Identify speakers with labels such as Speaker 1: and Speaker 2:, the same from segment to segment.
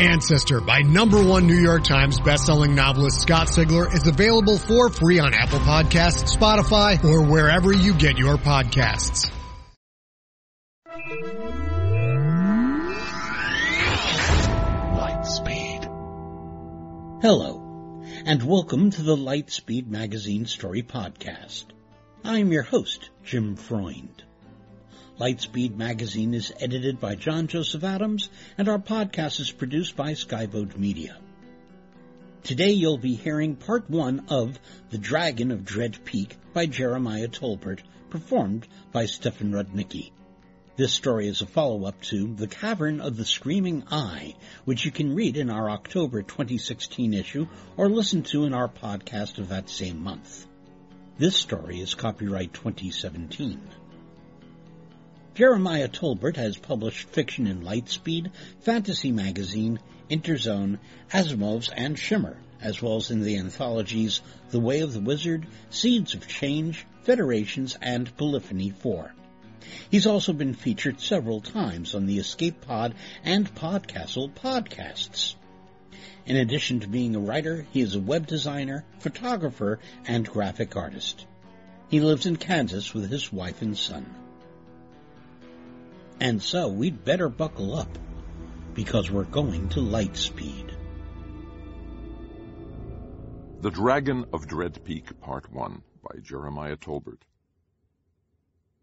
Speaker 1: Ancestor by number one New York Times bestselling novelist Scott Sigler is available for free on Apple Podcasts, Spotify, or wherever you get your podcasts.
Speaker 2: Lightspeed. Hello, and welcome to the Lightspeed Magazine Story Podcast. I'm your host, Jim Freund. Lightspeed Magazine is edited by John Joseph Adams, and our podcast is produced by Skyboat Media. Today you'll be hearing part one of The Dragon of Dread Peak by Jeremiah Tolbert, performed by Stefan Rudnicki. This story is a follow-up to The Cavern of the Screaming Eye, which you can read in our October 2016 issue or listen to in our podcast of that same month. This story is copyright 2017. Jeremiah Tolbert has published fiction in Lightspeed, Fantasy Magazine, Interzone, Asimov's, and Shimmer, as well as in the anthologies The Way of the Wizard, Seeds of Change, Federations, and Polyphony 4. He's also been featured several times on the Escape Pod and Podcastle podcasts. In addition to being a writer, he is a web designer, photographer, and graphic artist. He lives in Kansas with his wife and son. And so we'd better buckle up because we're going to light speed.
Speaker 3: The Dragon of Dread Peak, Part 1 by Jeremiah Tolbert.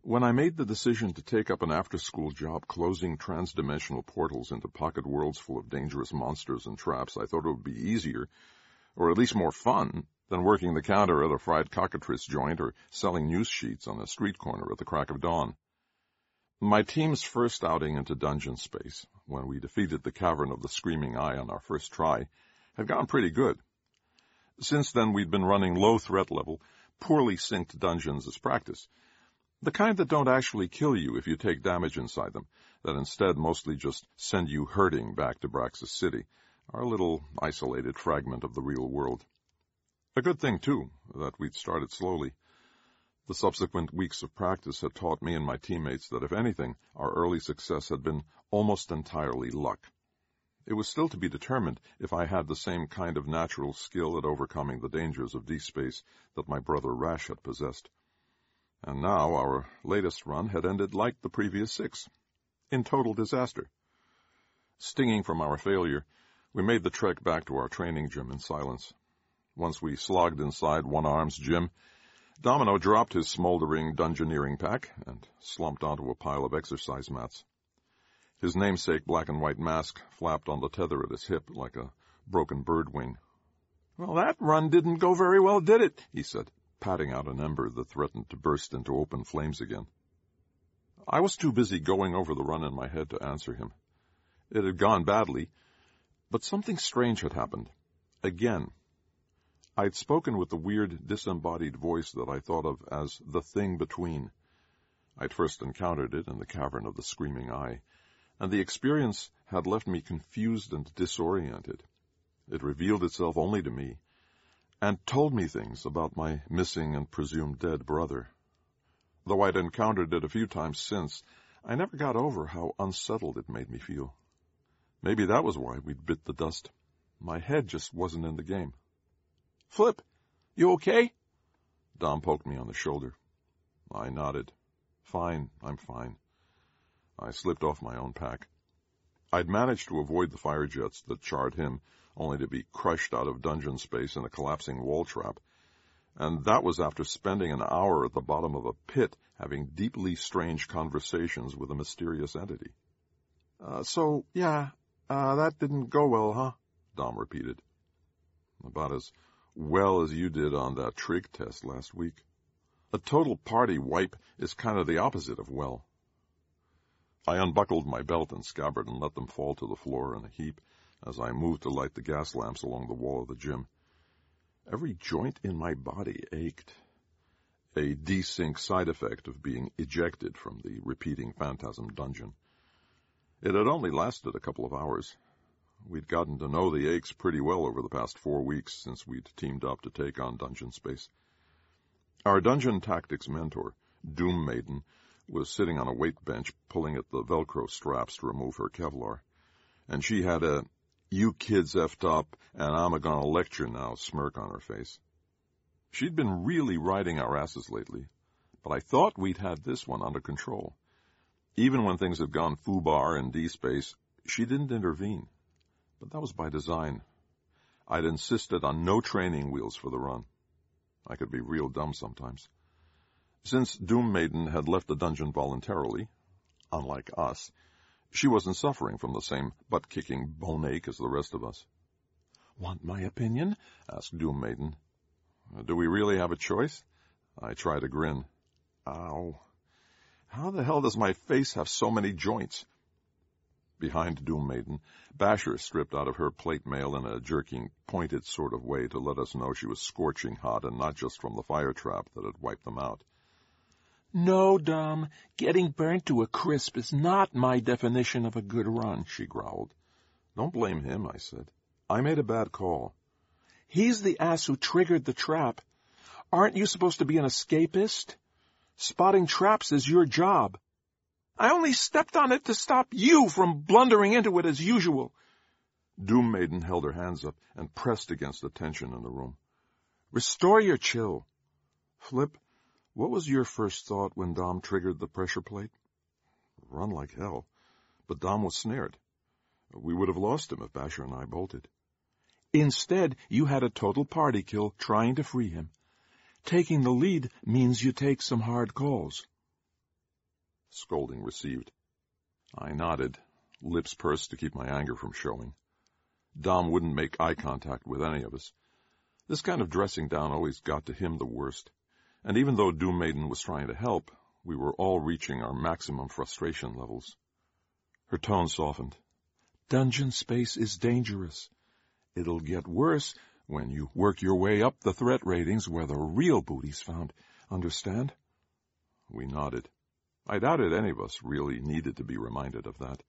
Speaker 3: When I made the decision to take up an after-school job closing trans-dimensional portals into pocket worlds full of dangerous monsters and traps, I thought it would be easier, or at least more fun, than working the counter at a fried cockatrice joint or selling news sheets on a street corner at the crack of dawn. My team's first outing into dungeon space, when we defeated the Cavern of the Screaming Eye on our first try, had gone pretty good. Since then, we'd been running low threat level, poorly synced dungeons as practice. The kind that don't actually kill you if you take damage inside them, that instead mostly just send you hurting back to Braxis City, our little isolated fragment of the real world. A good thing, too, that we'd started slowly. The subsequent weeks of practice had taught me and my teammates that if anything, our early success had been almost entirely luck. It was still to be determined if I had the same kind of natural skill at overcoming the dangers of D-space that my brother Rash had possessed. And now our latest run had ended like the previous six, in total disaster. Stinging from our failure, we made the trek back to our training gym in silence. Once we slogged inside One Arm's gym, Domino dropped his smoldering dungeoneering pack and slumped onto a pile of exercise mats. His namesake black and white mask flapped on the tether at his hip like a broken bird wing. Well, that run didn't go very well, did it? he said, patting out an ember that threatened to burst into open flames again. I was too busy going over the run in my head to answer him. It had gone badly, but something strange had happened. Again. I had spoken with the weird, disembodied voice that I thought of as the thing between. I'd first encountered it in the cavern of the Screaming Eye, and the experience had left me confused and disoriented. It revealed itself only to me, and told me things about my missing and presumed dead brother. Though I'd encountered it a few times since, I never got over how unsettled it made me feel. Maybe that was why we'd bit the dust. My head just wasn't in the game.
Speaker 4: Flip, you okay?
Speaker 3: Dom poked me on the shoulder. I nodded. Fine, I'm fine. I slipped off my own pack. I'd managed to avoid the fire jets that charred him, only to be crushed out of dungeon space in a collapsing wall trap. And that was after spending an hour at the bottom of a pit having deeply strange conversations with a mysterious entity.
Speaker 4: Uh, so, yeah, uh, that didn't go well, huh?
Speaker 3: Dom repeated. About as well as you did on that trig test last week. A total party wipe is kind of the opposite of well. I unbuckled my belt and scabbard and let them fall to the floor in a heap as I moved to light the gas lamps along the wall of the gym. Every joint in my body ached. A desync side effect of being ejected from the repeating phantasm dungeon. It had only lasted a couple of hours. We'd gotten to know the aches pretty well over the past four weeks since we'd teamed up to take on Dungeon Space. Our dungeon tactics mentor, Doom Maiden, was sitting on a weight bench pulling at the Velcro straps to remove her Kevlar, and she had a you kids effed up and I'm a gonna lecture now smirk on her face. She'd been really riding our asses lately, but I thought we'd had this one under control. Even when things had gone FUBAR in D-space, she didn't intervene. But that was by design. I'd insisted on no training wheels for the run. I could be real dumb sometimes. Since Doom Maiden had left the dungeon voluntarily, unlike us, she wasn't suffering from the same butt-kicking bone ache as the rest of us. Want my opinion? asked Doom Maiden. Do we really have a choice? I tried to grin. Ow. How the hell does my face have so many joints? Behind Doom Maiden, Basher stripped out of her plate mail in a jerking, pointed sort of way to let us know she was scorching hot and not just from the fire trap that had wiped them out.
Speaker 5: No, Dom, getting burnt to a crisp is not my definition of a good run, she growled.
Speaker 3: Don't blame him, I said. I made a bad call.
Speaker 5: He's the ass who triggered the trap. Aren't you supposed to be an escapist? Spotting traps is your job. I only stepped on it to stop you from blundering into it as usual.
Speaker 3: Doom Maiden held her hands up and pressed against the tension in the room.
Speaker 5: Restore your chill.
Speaker 3: Flip, what was your first thought when Dom triggered the pressure plate? Run like hell. But Dom was snared. We would have lost him if Basher and I bolted.
Speaker 5: Instead, you had a total party kill trying to free him. Taking the lead means you take some hard calls
Speaker 3: scolding received. I nodded, lips pursed to keep my anger from showing. Dom wouldn't make eye contact with any of us. This kind of dressing down always got to him the worst, and even though Doom Maiden was trying to help, we were all reaching our maximum frustration levels. Her tone softened.
Speaker 5: Dungeon space is dangerous. It'll get worse when you work your way up the threat ratings where the real booty's found. Understand?
Speaker 3: We nodded. I doubted any of us really needed to be reminded of that.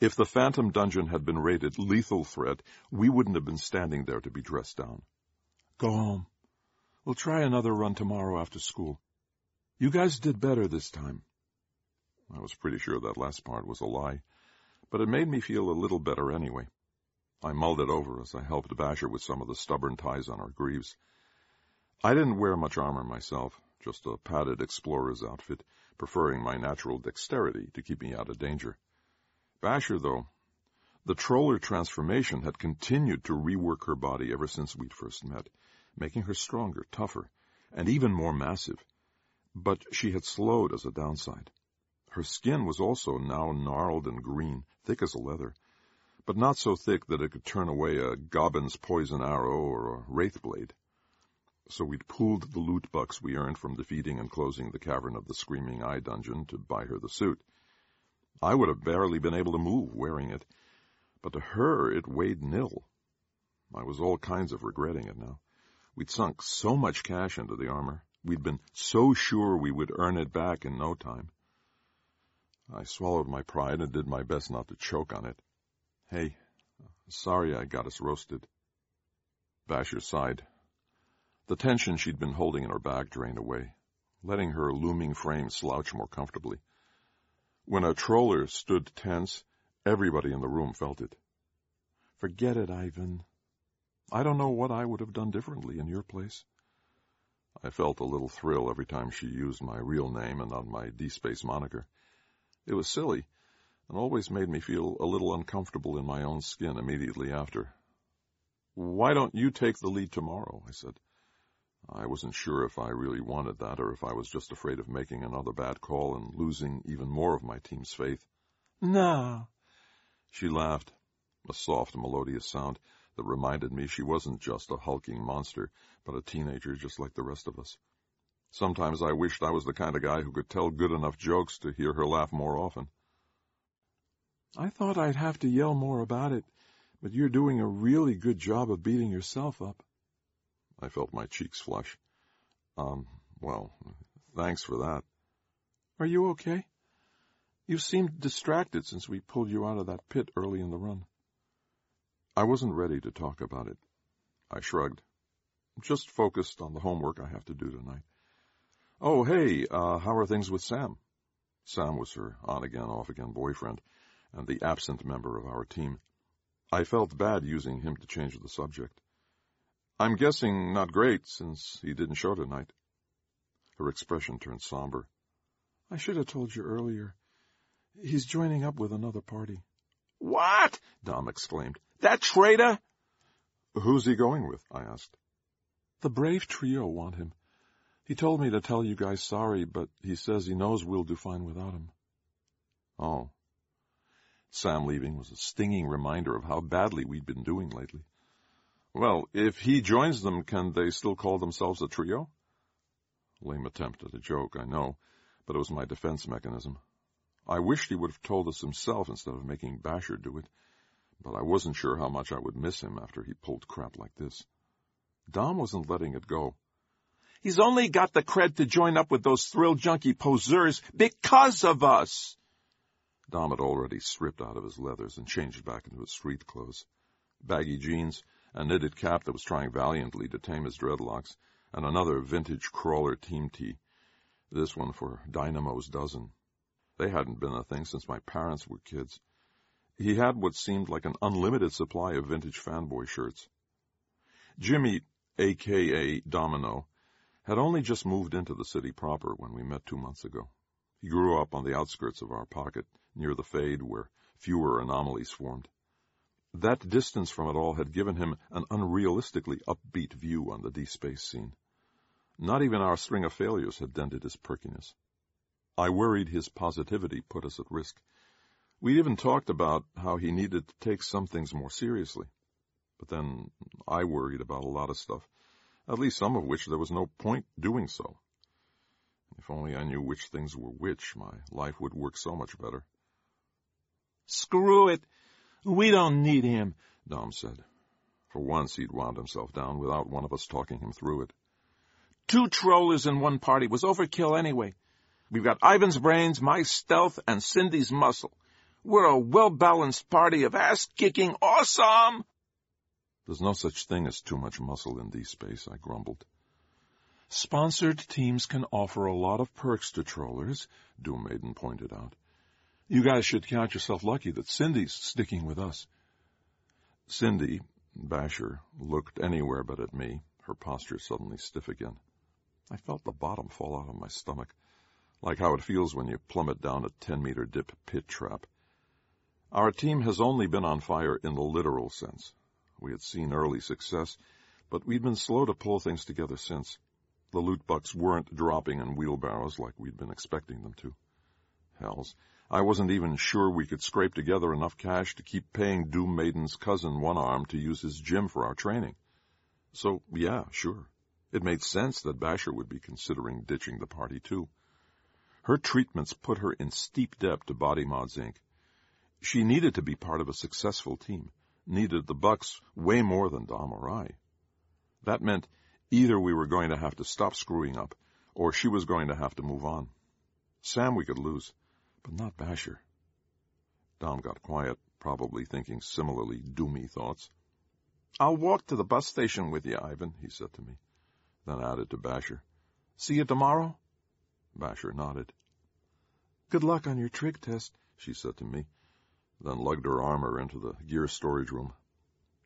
Speaker 3: If the Phantom Dungeon had been rated lethal threat, we wouldn't have been standing there to be dressed down.
Speaker 5: Go home. We'll try another run tomorrow after school. You guys did better this time.
Speaker 3: I was pretty sure that last part was a lie, but it made me feel a little better anyway. I mulled it over as I helped Basher with some of the stubborn ties on our greaves. I didn't wear much armor myself, just a padded explorer's outfit, preferring my natural dexterity to keep me out of danger. Basher, though, the troller transformation had continued to rework her body ever since we'd first met, making her stronger, tougher, and even more massive. But she had slowed as a downside. Her skin was also now gnarled and green, thick as a leather, but not so thick that it could turn away a gobbin's poison arrow or a wraith blade so we'd pooled the loot bucks we earned from defeating and closing the Cavern of the Screaming Eye dungeon to buy her the suit. I would have barely been able to move wearing it, but to her it weighed nil. I was all kinds of regretting it now. We'd sunk so much cash into the armor. We'd been so sure we would earn it back in no time. I swallowed my pride and did my best not to choke on it. Hey, sorry I got us roasted. Basher sighed. The tension she'd been holding in her back drained away, letting her looming frame slouch more comfortably. When a troller stood tense, everybody in the room felt it. Forget it, Ivan. I don't know what I would have done differently in your place. I felt a little thrill every time she used my real name and not my D-Space moniker. It was silly, and always made me feel a little uncomfortable in my own skin immediately after. Why don't you take the lead tomorrow? I said. I wasn't sure if I really wanted that or if I was just afraid of making another bad call and losing even more of my team's faith.
Speaker 5: No.
Speaker 3: She laughed, a soft, melodious sound that reminded me she wasn't just a hulking monster, but a teenager just like the rest of us. Sometimes I wished I was the kind of guy who could tell good enough jokes to hear her laugh more often.
Speaker 5: I thought I'd have to yell more about it, but you're doing a really good job of beating yourself up.
Speaker 3: I felt my cheeks flush. Um, well, thanks for that.
Speaker 5: Are you okay? You seemed distracted since we pulled you out of that pit early in the run.
Speaker 3: I wasn't ready to talk about it. I shrugged. Just focused on the homework I have to do tonight. Oh, hey, uh, how are things with Sam? Sam was her on-again, off-again boyfriend, and the absent member of our team. I felt bad using him to change the subject. I'm guessing not great, since he didn't show tonight. Her expression turned somber.
Speaker 5: I should have told you earlier. He's joining up with another party.
Speaker 3: What? Dom exclaimed. That traitor? Who's he going with? I asked.
Speaker 5: The Brave Trio want him. He told me to tell you guys sorry, but he says he knows we'll do fine without him.
Speaker 3: Oh. Sam leaving was a stinging reminder of how badly we'd been doing lately. Well, if he joins them, can they still call themselves a trio? Lame attempt at a joke, I know, but it was my defense mechanism. I wished he would have told us himself instead of making Basher do it, but I wasn't sure how much I would miss him after he pulled crap like this. Dom wasn't letting it go.
Speaker 5: He's only got the cred to join up with those thrill junkie poseurs because of us.
Speaker 3: Dom had already stripped out of his leathers and changed back into his street clothes. Baggy jeans, a knitted cap that was trying valiantly to tame his dreadlocks, and another vintage crawler team tee. This one for Dynamo's dozen. They hadn't been a thing since my parents were kids. He had what seemed like an unlimited supply of vintage fanboy shirts. Jimmy, a.k.a. Domino, had only just moved into the city proper when we met two months ago. He grew up on the outskirts of our pocket, near the fade where fewer anomalies formed. That distance from it all had given him an unrealistically upbeat view on the D-space scene. Not even our string of failures had dented his perkiness. I worried his positivity put us at risk. We even talked about how he needed to take some things more seriously. But then I worried about a lot of stuff, at least some of which there was no point doing so. If only I knew which things were which, my life would work so much better.
Speaker 5: Screw it. We don't need him,
Speaker 3: Dom said. For once he'd wound himself down without one of us talking him through it.
Speaker 5: Two trollers in one party was overkill anyway. We've got Ivan's brains, my stealth, and Cindy's muscle. We're a well-balanced party of ass-kicking awesome!
Speaker 3: There's no such thing as too much muscle in D-space, I grumbled.
Speaker 5: Sponsored teams can offer a lot of perks to trollers, Doom Maiden pointed out. You guys should count yourself lucky that Cindy's sticking with us.
Speaker 3: Cindy, Basher, looked anywhere but at me, her posture suddenly stiff again. I felt the bottom fall out of my stomach, like how it feels when you plummet down a ten-meter dip pit trap. Our team has only been on fire in the literal sense. We had seen early success, but we'd been slow to pull things together since. The loot bucks weren't dropping in wheelbarrows like we'd been expecting them to. Hells, I wasn't even sure we could scrape together enough cash to keep paying Doom Maiden's cousin One Arm to use his gym for our training. So, yeah, sure. It made sense that Basher would be considering ditching the party too. Her treatments put her in steep debt to Body Mods Inc. She needed to be part of a successful team, needed the bucks way more than Dom or I. That meant either we were going to have to stop screwing up, or she was going to have to move on. Sam we could lose, but not Basher. Dom got quiet, probably thinking similarly doomy thoughts.
Speaker 5: I'll walk to the bus station with you, Ivan, he said to me, then added to Basher. See you tomorrow?
Speaker 3: Basher nodded.
Speaker 5: Good luck on your trig test, she said to me,
Speaker 3: then lugged her armor into the gear storage room.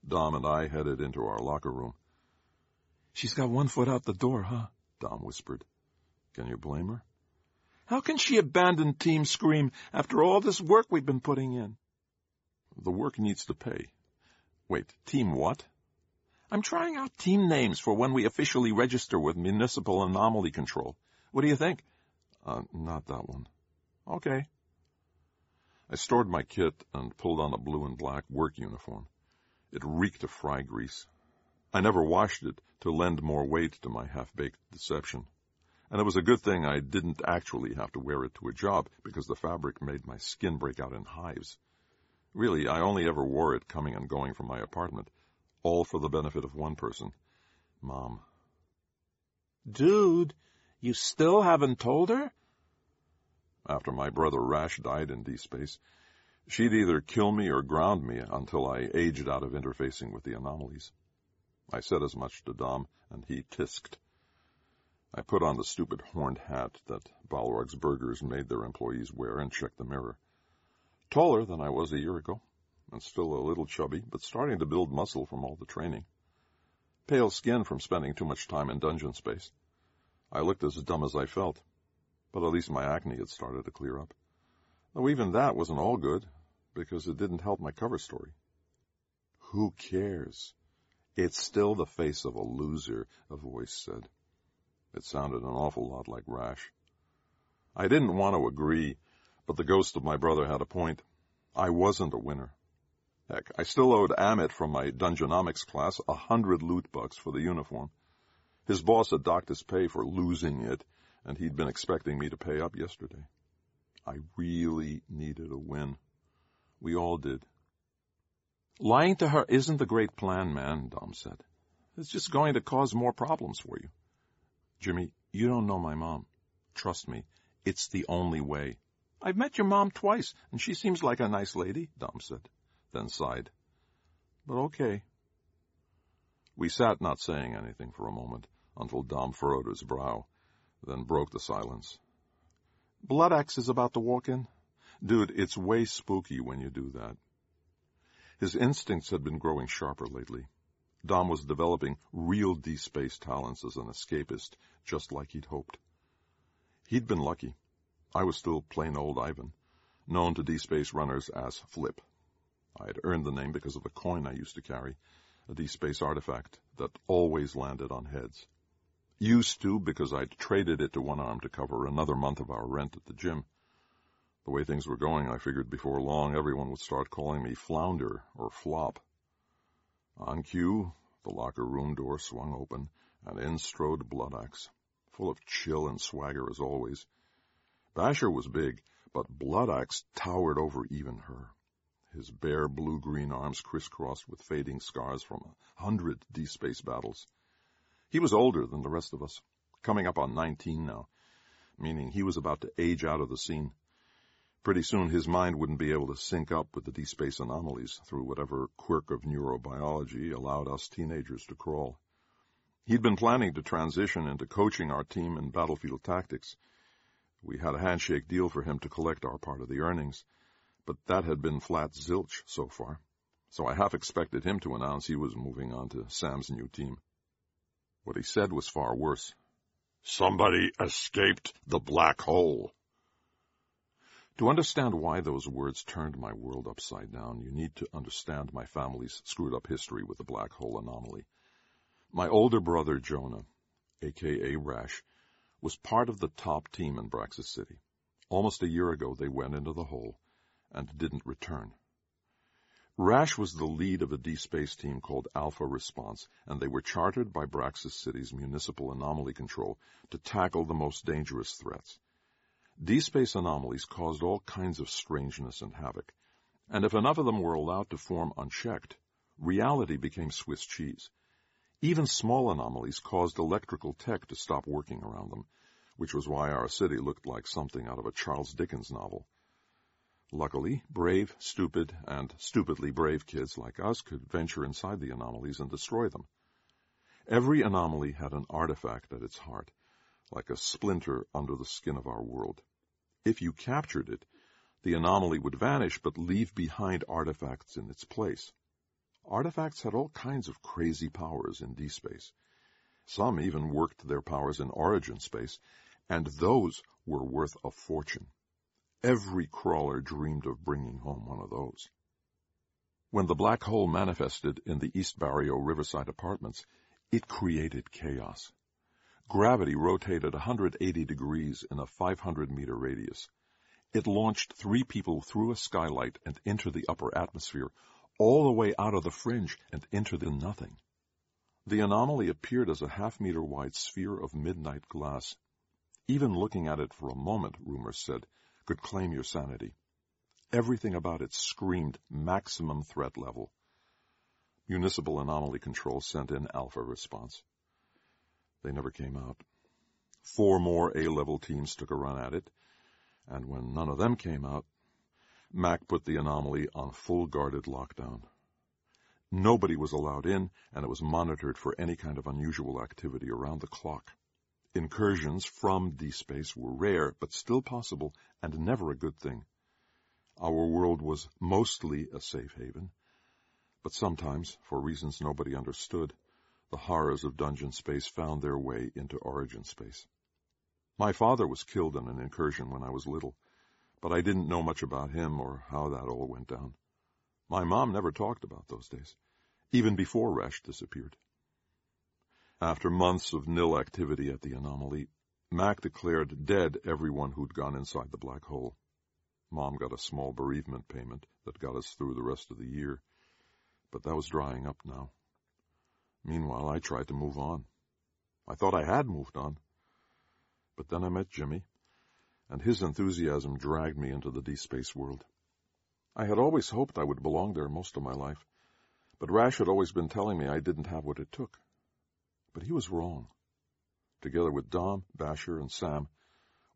Speaker 3: Dom and I headed into our locker room.
Speaker 5: She's got one foot out the door, huh?
Speaker 3: Dom whispered. Can you blame her?
Speaker 5: How can she abandon Team Scream after all this work we've been putting in?
Speaker 3: The work needs to pay. Wait, Team what?
Speaker 5: I'm trying out team names for when we officially register with Municipal Anomaly Control. What do you think?
Speaker 3: Uh, not that one.
Speaker 5: Okay.
Speaker 3: I stored my kit and pulled on a blue and black work uniform. It reeked of fry grease. I never washed it to lend more weight to my half-baked deception. And it was a good thing I didn't actually have to wear it to a job because the fabric made my skin break out in hives. Really, I only ever wore it coming and going from my apartment, all for the benefit of one person, Mom.
Speaker 5: Dude, you still haven't told her?
Speaker 3: After my brother Rash died in D-Space, she'd either kill me or ground me until I aged out of interfacing with the anomalies. I said as much to Dom, and he tisked. I put on the stupid horned hat that Balrog's Burgers made their employees wear and checked the mirror. Taller than I was a year ago, and still a little chubby, but starting to build muscle from all the training. Pale skin from spending too much time in dungeon space. I looked as dumb as I felt, but at least my acne had started to clear up. Though even that wasn't all good, because it didn't help my cover story. Who cares? It's still the face of a loser, a voice said. It sounded an awful lot like Rash. I didn't want to agree, but the ghost of my brother had a point. I wasn't a winner. Heck, I still owed Amit from my Dungeonomics class a hundred loot bucks for the uniform. His boss had docked his pay for losing it, and he'd been expecting me to pay up yesterday. I really needed a win. We all did. Lying to her isn't the great plan, man, Dom said. It's just going to cause more problems for you. Jimmy, you don't know my mom. Trust me, it's the only way. I've met your mom twice, and she seems like a nice lady, Dom said, then sighed. But okay. We sat not saying anything for a moment until Dom furrowed his brow, then broke the silence. Blood Axe is about to walk in? Dude, it's way spooky when you do that. His instincts had been growing sharper lately. Dom was developing real D-Space talents as an escapist, just like he'd hoped. He'd been lucky. I was still plain old Ivan, known to D-Space runners as Flip. I had earned the name because of a coin I used to carry, a D-Space artifact that always landed on heads. Used to because I'd traded it to one arm to cover another month of our rent at the gym. The way things were going, I figured before long everyone would start calling me Flounder or Flop. On cue, the locker room door swung open, and in strode Blood Axe, full of chill and swagger as always. Basher was big, but Blood Axe towered over even her. His bare blue-green arms crisscrossed with fading scars from a hundred D-Space battles. He was older than the rest of us, coming up on 19 now, meaning he was about to age out of the scene. Pretty soon his mind wouldn't be able to sync up with the D-Space anomalies through whatever quirk of neurobiology allowed us teenagers to crawl. He'd been planning to transition into coaching our team in battlefield tactics. We had a handshake deal for him to collect our part of the earnings, but that had been flat zilch so far, so I half expected him to announce he was moving on to Sam's new team. What he said was far worse. Somebody escaped the black hole. To understand why those words turned my world upside down, you need to understand my family's screwed up history with the black hole anomaly. My older brother, Jonah, aka Rash, was part of the top team in Braxis City. Almost a year ago, they went into the hole and didn't return. Rash was the lead of a D-Space team called Alpha Response, and they were chartered by Braxis City's Municipal Anomaly Control to tackle the most dangerous threats. D-Space anomalies caused all kinds of strangeness and havoc, and if enough of them were allowed to form unchecked, reality became Swiss cheese. Even small anomalies caused electrical tech to stop working around them, which was why our city looked like something out of a Charles Dickens novel. Luckily, brave, stupid, and stupidly brave kids like us could venture inside the anomalies and destroy them. Every anomaly had an artifact at its heart, like a splinter under the skin of our world. If you captured it, the anomaly would vanish but leave behind artifacts in its place. Artifacts had all kinds of crazy powers in D-space. Some even worked their powers in origin space, and those were worth a fortune. Every crawler dreamed of bringing home one of those. When the black hole manifested in the East Barrio Riverside apartments, it created chaos. Gravity rotated 180 degrees in a 500 meter radius. It launched three people through a skylight and into the upper atmosphere, all the way out of the fringe and into the nothing. The anomaly appeared as a half meter wide sphere of midnight glass. Even looking at it for a moment, rumors said, could claim your sanity. Everything about it screamed maximum threat level. Municipal Anomaly Control sent in Alpha response. They never came out. Four more A-level teams took a run at it, and when none of them came out, Mac put the anomaly on full guarded lockdown. Nobody was allowed in, and it was monitored for any kind of unusual activity around the clock. Incursions from D-space were rare, but still possible, and never a good thing. Our world was mostly a safe haven, but sometimes, for reasons nobody understood, the horrors of dungeon space found their way into origin space. My father was killed in an incursion when I was little, but I didn't know much about him or how that all went down. My mom never talked about those days, even before Rash disappeared. After months of nil activity at the anomaly, Mac declared dead everyone who'd gone inside the black hole. Mom got a small bereavement payment that got us through the rest of the year, but that was drying up now. Meanwhile, I tried to move on. I thought I had moved on. But then I met Jimmy, and his enthusiasm dragged me into the D-Space world. I had always hoped I would belong there most of my life, but Rash had always been telling me I didn't have what it took. But he was wrong. Together with Dom, Basher, and Sam,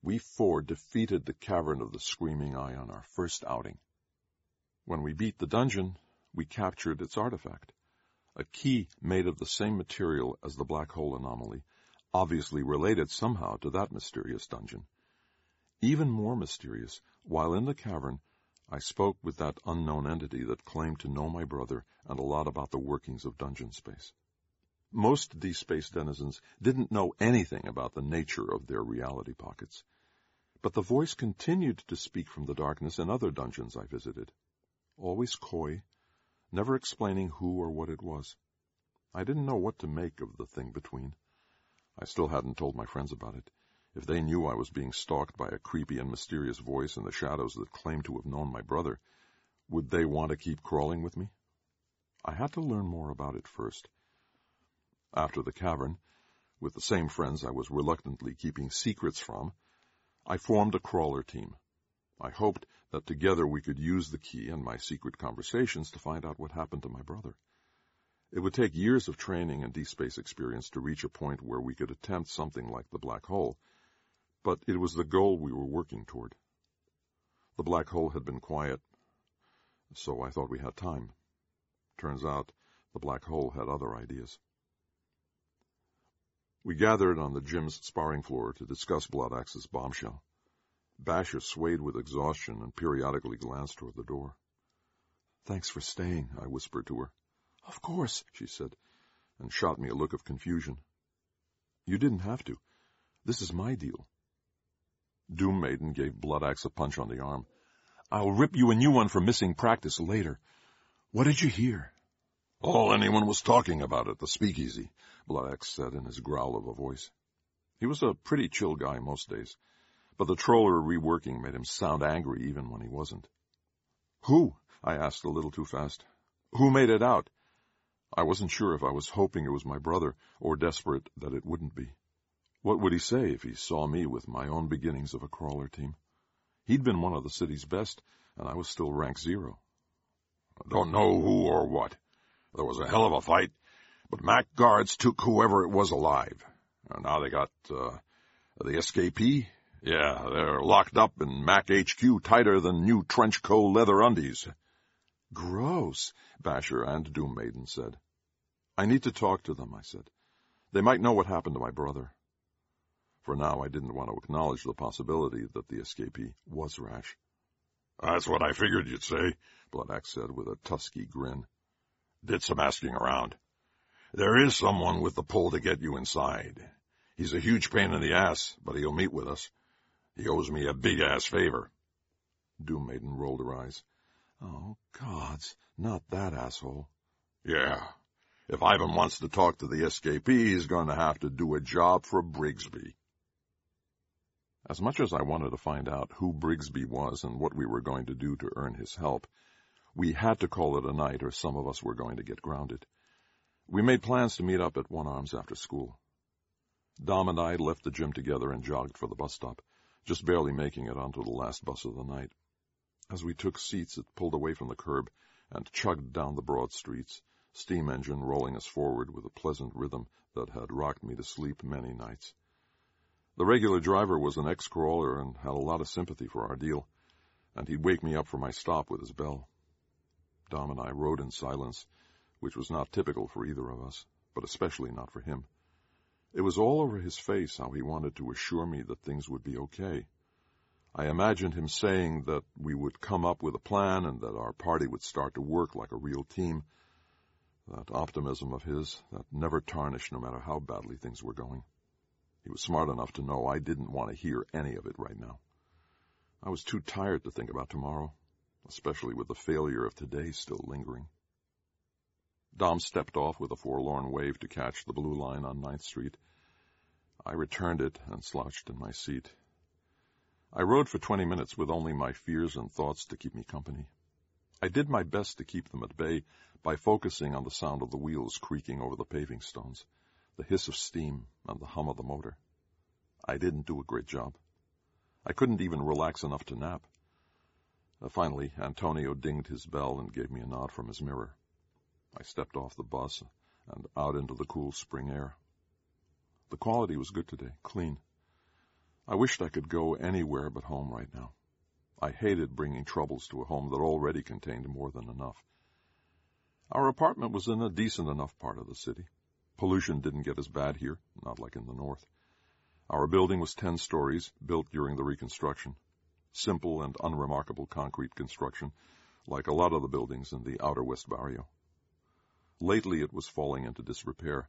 Speaker 3: we four defeated the Cavern of the Screaming Eye on our first outing. When we beat the dungeon, we captured its artifact, a key made of the same material as the black hole anomaly, obviously related somehow to that mysterious dungeon. Even more mysterious, while in the cavern, I spoke with that unknown entity that claimed to know my brother and a lot about the workings of dungeon space. Most of these space denizens didn't know anything about the nature of their reality pockets. But the voice continued to speak from the darkness in other dungeons I visited. Always coy, never explaining who or what it was. I didn't know what to make of the thing between. I still hadn't told my friends about it. If they knew I was being stalked by a creepy and mysterious voice in the shadows that claimed to have known my brother, would they want to keep crawling with me? I had to learn more about it first. After the cavern, with the same friends I was reluctantly keeping secrets from, I formed a crawler team. I hoped that together we could use the key and my secret conversations to find out what happened to my brother. It would take years of training and D-space experience to reach a point where we could attempt something like the black hole, but it was the goal we were working toward. The black hole had been quiet, so I thought we had time. Turns out the black hole had other ideas. We gathered on the gym's sparring floor to discuss Blood Axe's bombshell. Basher swayed with exhaustion and periodically glanced toward the door. Thanks for staying, I whispered to her. Of course, she said, and shot me a look of confusion. You didn't have to. This is my deal. Doom Maiden gave Blood Axe a punch on the arm. I'll rip you a new one for missing practice later. What did you hear? All anyone was talking about at the speakeasy, Blood Axe said in his growl of a voice. He was a pretty chill guy most days, but the troller reworking made him sound angry even when he wasn't. Who? I asked a little too fast. Who made it out? I wasn't sure if I was hoping it was my brother or desperate that it wouldn't be. What would he say if he saw me with my own beginnings of a crawler team? He'd been one of the city's best, and I was still rank zero. I don't know who or what. There was a hell of a fight, but Mac guards took whoever it was alive. Now they got, uh, the escapee. Yeah, they're locked up in Mac HQ tighter than new trench coat leather undies. Gross, Basher and Doom Maiden said. I need to talk to them, I said. They might know what happened to my brother. For now, I didn't want to acknowledge the possibility that the escapee was Rash. That's what I figured you'd say, Bloodaxe said with a tusky grin. Did some asking around. There is someone with the pull to get you inside. He's a huge pain in the ass, but he'll meet with us. He owes me a big-ass favor. Doom Maiden rolled her eyes. Oh, gods, not that asshole. Yeah. If Ivan wants to talk to the escapee, he's going to have to do a job for Brigsby. As much as I wanted to find out who Brigsby was and what we were going to do to earn his help, we had to call it a night or some of us were going to get grounded. We made plans to meet up at One Arms after school. Dom and I left the gym together and jogged for the bus stop, just barely making it onto the last bus of the night. As we took seats, it pulled away from the curb and chugged down the broad streets, steam engine rolling us forward with a pleasant rhythm that had rocked me to sleep many nights. The regular driver was an ex-crawler and had a lot of sympathy for our deal, and he'd wake me up for my stop with his bell. Dom and I rode in silence, which was not typical for either of us, but especially not for him. It was all over his face how he wanted to assure me that things would be okay. I imagined him saying that we would come up with a plan and that our party would start to work like a real team. That optimism of his that never tarnished no matter how badly things were going. He was smart enough to know I didn't want to hear any of it right now. I was too tired to think about tomorrow, especially with the failure of today still lingering. Dom stepped off with a forlorn wave to catch the blue line on Ninth Street. I returned it and slouched in my seat. I rode for twenty minutes with only my fears and thoughts to keep me company. I did my best to keep them at bay by focusing on the sound of the wheels creaking over the paving stones, the hiss of steam, and the hum of the motor. I didn't do a great job. I couldn't even relax enough to nap. Uh, finally, Antonio dinged his bell and gave me a nod from his mirror. I stepped off the bus and out into the cool spring air. The quality was good today, clean. I wished I could go anywhere but home right now. I hated bringing troubles to a home that already contained more than enough. Our apartment was in a decent enough part of the city. Pollution didn't get as bad here, not like in the north. Our building was ten stories, built during the Reconstruction. Simple and unremarkable concrete construction, like a lot of the buildings in the outer West Barrio. Lately it was falling into disrepair.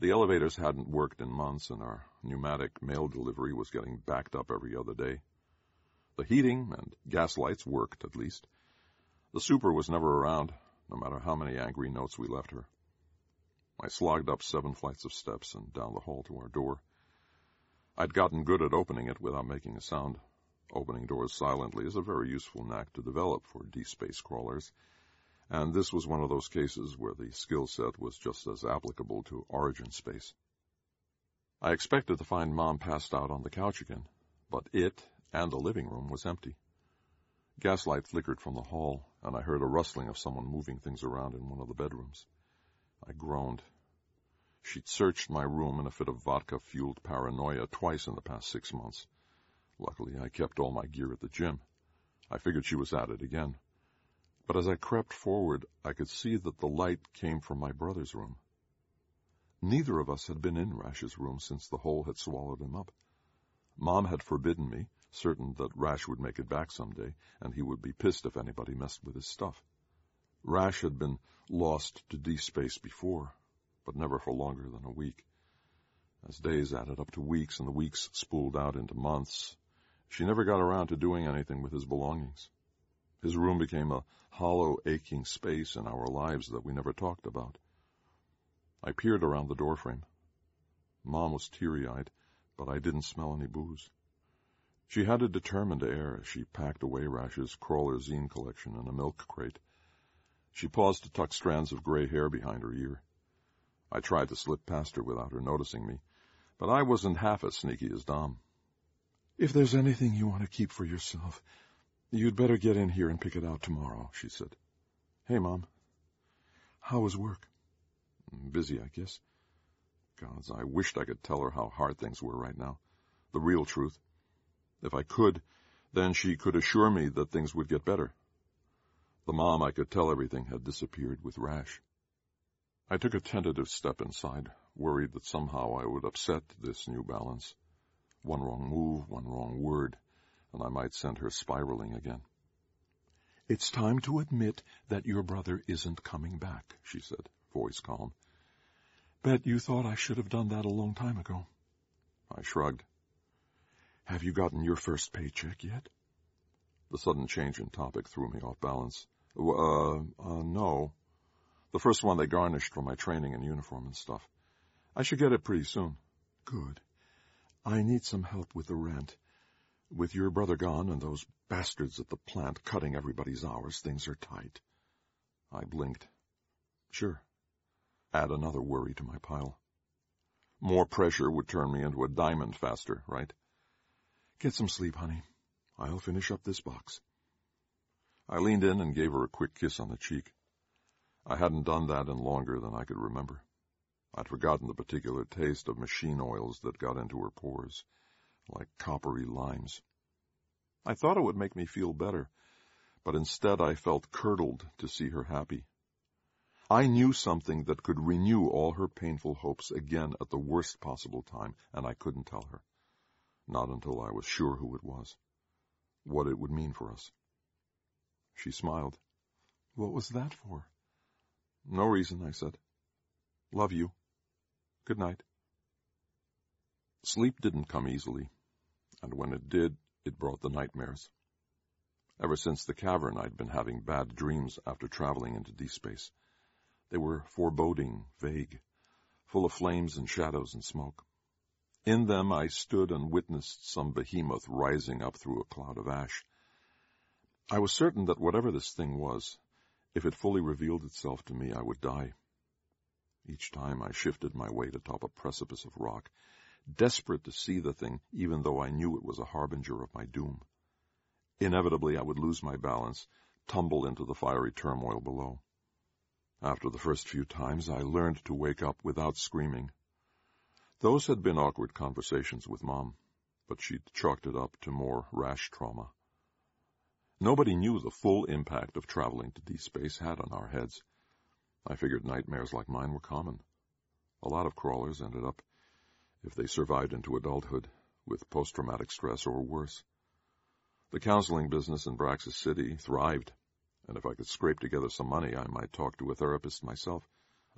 Speaker 3: The elevators hadn't worked in months, and our pneumatic mail delivery was getting backed up every other day. The heating and gas lights worked, at least. The super was never around, no matter how many angry notes we left her. I slogged up seven flights of steps and down the hall to our door. I'd gotten good at opening it without making a sound. Opening doors silently is a very useful knack to develop for D-space crawlers, and this was one of those cases where the skill set was just as applicable to origin space. I expected to find Mom passed out on the couch again, but it and the living room was empty. Gaslight flickered from the hall, and I heard a rustling of someone moving things around in one of the bedrooms. I groaned. She'd searched my room in a fit of vodka-fueled paranoia twice in the past six months. Luckily, I kept all my gear at the gym. I figured she was at it again. But as I crept forward, I could see that the light came from my brother's room. Neither of us had been in Rash's room since the hole had swallowed him up. Mom had forbidden me, certain that Rash would make it back someday, and he would be pissed if anybody messed with his stuff. Rash had been lost to D-space before, but never for longer than a week. As days added up to weeks and the weeks spooled out into months, she never got around to doing anything with his belongings. His room became a hollow, aching space in our lives that we never talked about. I peered around the doorframe. Mom was teary-eyed, but I didn't smell any booze. She had a determined air as she packed away Rash's crawler zine collection in a milk crate. She paused to tuck strands of gray hair behind her ear. I tried to slip past her without her noticing me, but I wasn't half as sneaky as Dom. If there's anything you want to keep for yourself, you'd better get in here and pick it out tomorrow, she said. Hey, Mom. How was work? Busy, I guess. Gods, I wished I could tell her how hard things were right now. The real truth. If I could, then she could assure me that things would get better. The mom I could tell everything had disappeared with Rash. I took a tentative step inside, worried that somehow I would upset this new balance. One wrong move, one wrong word, and I might send her spiraling again. It's time to admit that your brother isn't coming back, she said, voice calm. Bet you thought I should have done that a long time ago. I shrugged. Have you gotten your first paycheck yet? The sudden change in topic threw me off balance. Uh, uh, no. The first one they garnished for my training and uniform and stuff. I should get it pretty soon. Good. I need some help with the rent. With your brother gone and those bastards at the plant cutting everybody's hours, things are tight. I blinked. Sure. Add another worry to my pile. More pressure would turn me into a diamond faster, right? Get some sleep, honey. I'll finish up this box. I leaned in and gave her a quick kiss on the cheek. I hadn't done that in longer than I could remember. I'd forgotten the particular taste of machine oils that got into her pores, like coppery limes. I thought it would make me feel better, but instead I felt curdled to see her happy. I knew something that could renew all her painful hopes again at the worst possible time, and I couldn't tell her. Not until I was sure who it was. What it would mean for us. She smiled.
Speaker 4: What was that for?
Speaker 3: No reason, I said. Love you. Good night. Sleep didn't come easily, and when it did, it brought the nightmares. Ever since the cavern, I'd been having bad dreams after traveling into D-space. They were foreboding, vague, full of flames and shadows and smoke. In them I stood and witnessed some behemoth rising up through a cloud of ash. I was certain that whatever this thing was, if it fully revealed itself to me, I would die. Each time I shifted my weight atop a precipice of rock, desperate to see the thing, even though I knew it was a harbinger of my doom. Inevitably I would lose my balance, tumble into the fiery turmoil below. After the first few times, I learned to wake up without screaming. Those had been awkward conversations with Mom, but she'd chalked it up to more rash trauma. Nobody knew the full impact of traveling to D-space had on our heads. I figured nightmares like mine were common. A lot of crawlers ended up, if they survived into adulthood, with post-traumatic stress or worse. The counseling business in Braxis City thrived and if I could scrape together some money, I might talk to a therapist myself,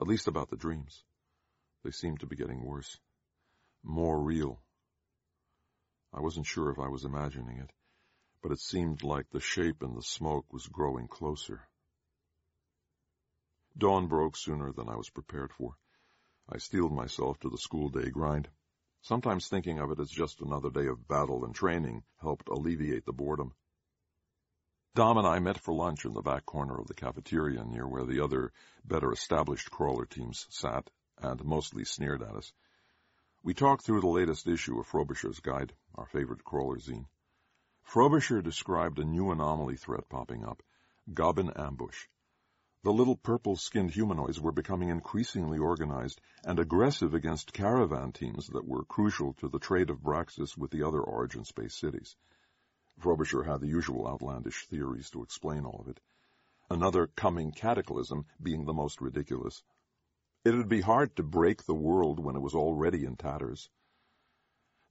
Speaker 3: at least about the dreams. They seemed to be getting worse, more real. I wasn't sure if I was imagining it, but it seemed like the shape in the smoke was growing closer. Dawn broke sooner than I was prepared for. I steeled myself to the school day grind. Sometimes thinking of it as just another day of battle and training helped alleviate the boredom. Dom and I met for lunch in the back corner of the cafeteria near where the other, better established crawler teams sat and mostly sneered at us. We talked through the latest issue of Frobisher's Guide, our favorite crawler zine. Frobisher described a new anomaly threat popping up, Gobbin Ambush. The little purple-skinned humanoids were becoming increasingly organized and aggressive against caravan teams that were crucial to the trade of Braxis with the other origin space cities. Frobisher had the usual outlandish theories to explain all of it. Another coming cataclysm being the most ridiculous. It'd be hard to break the world when it was already in tatters.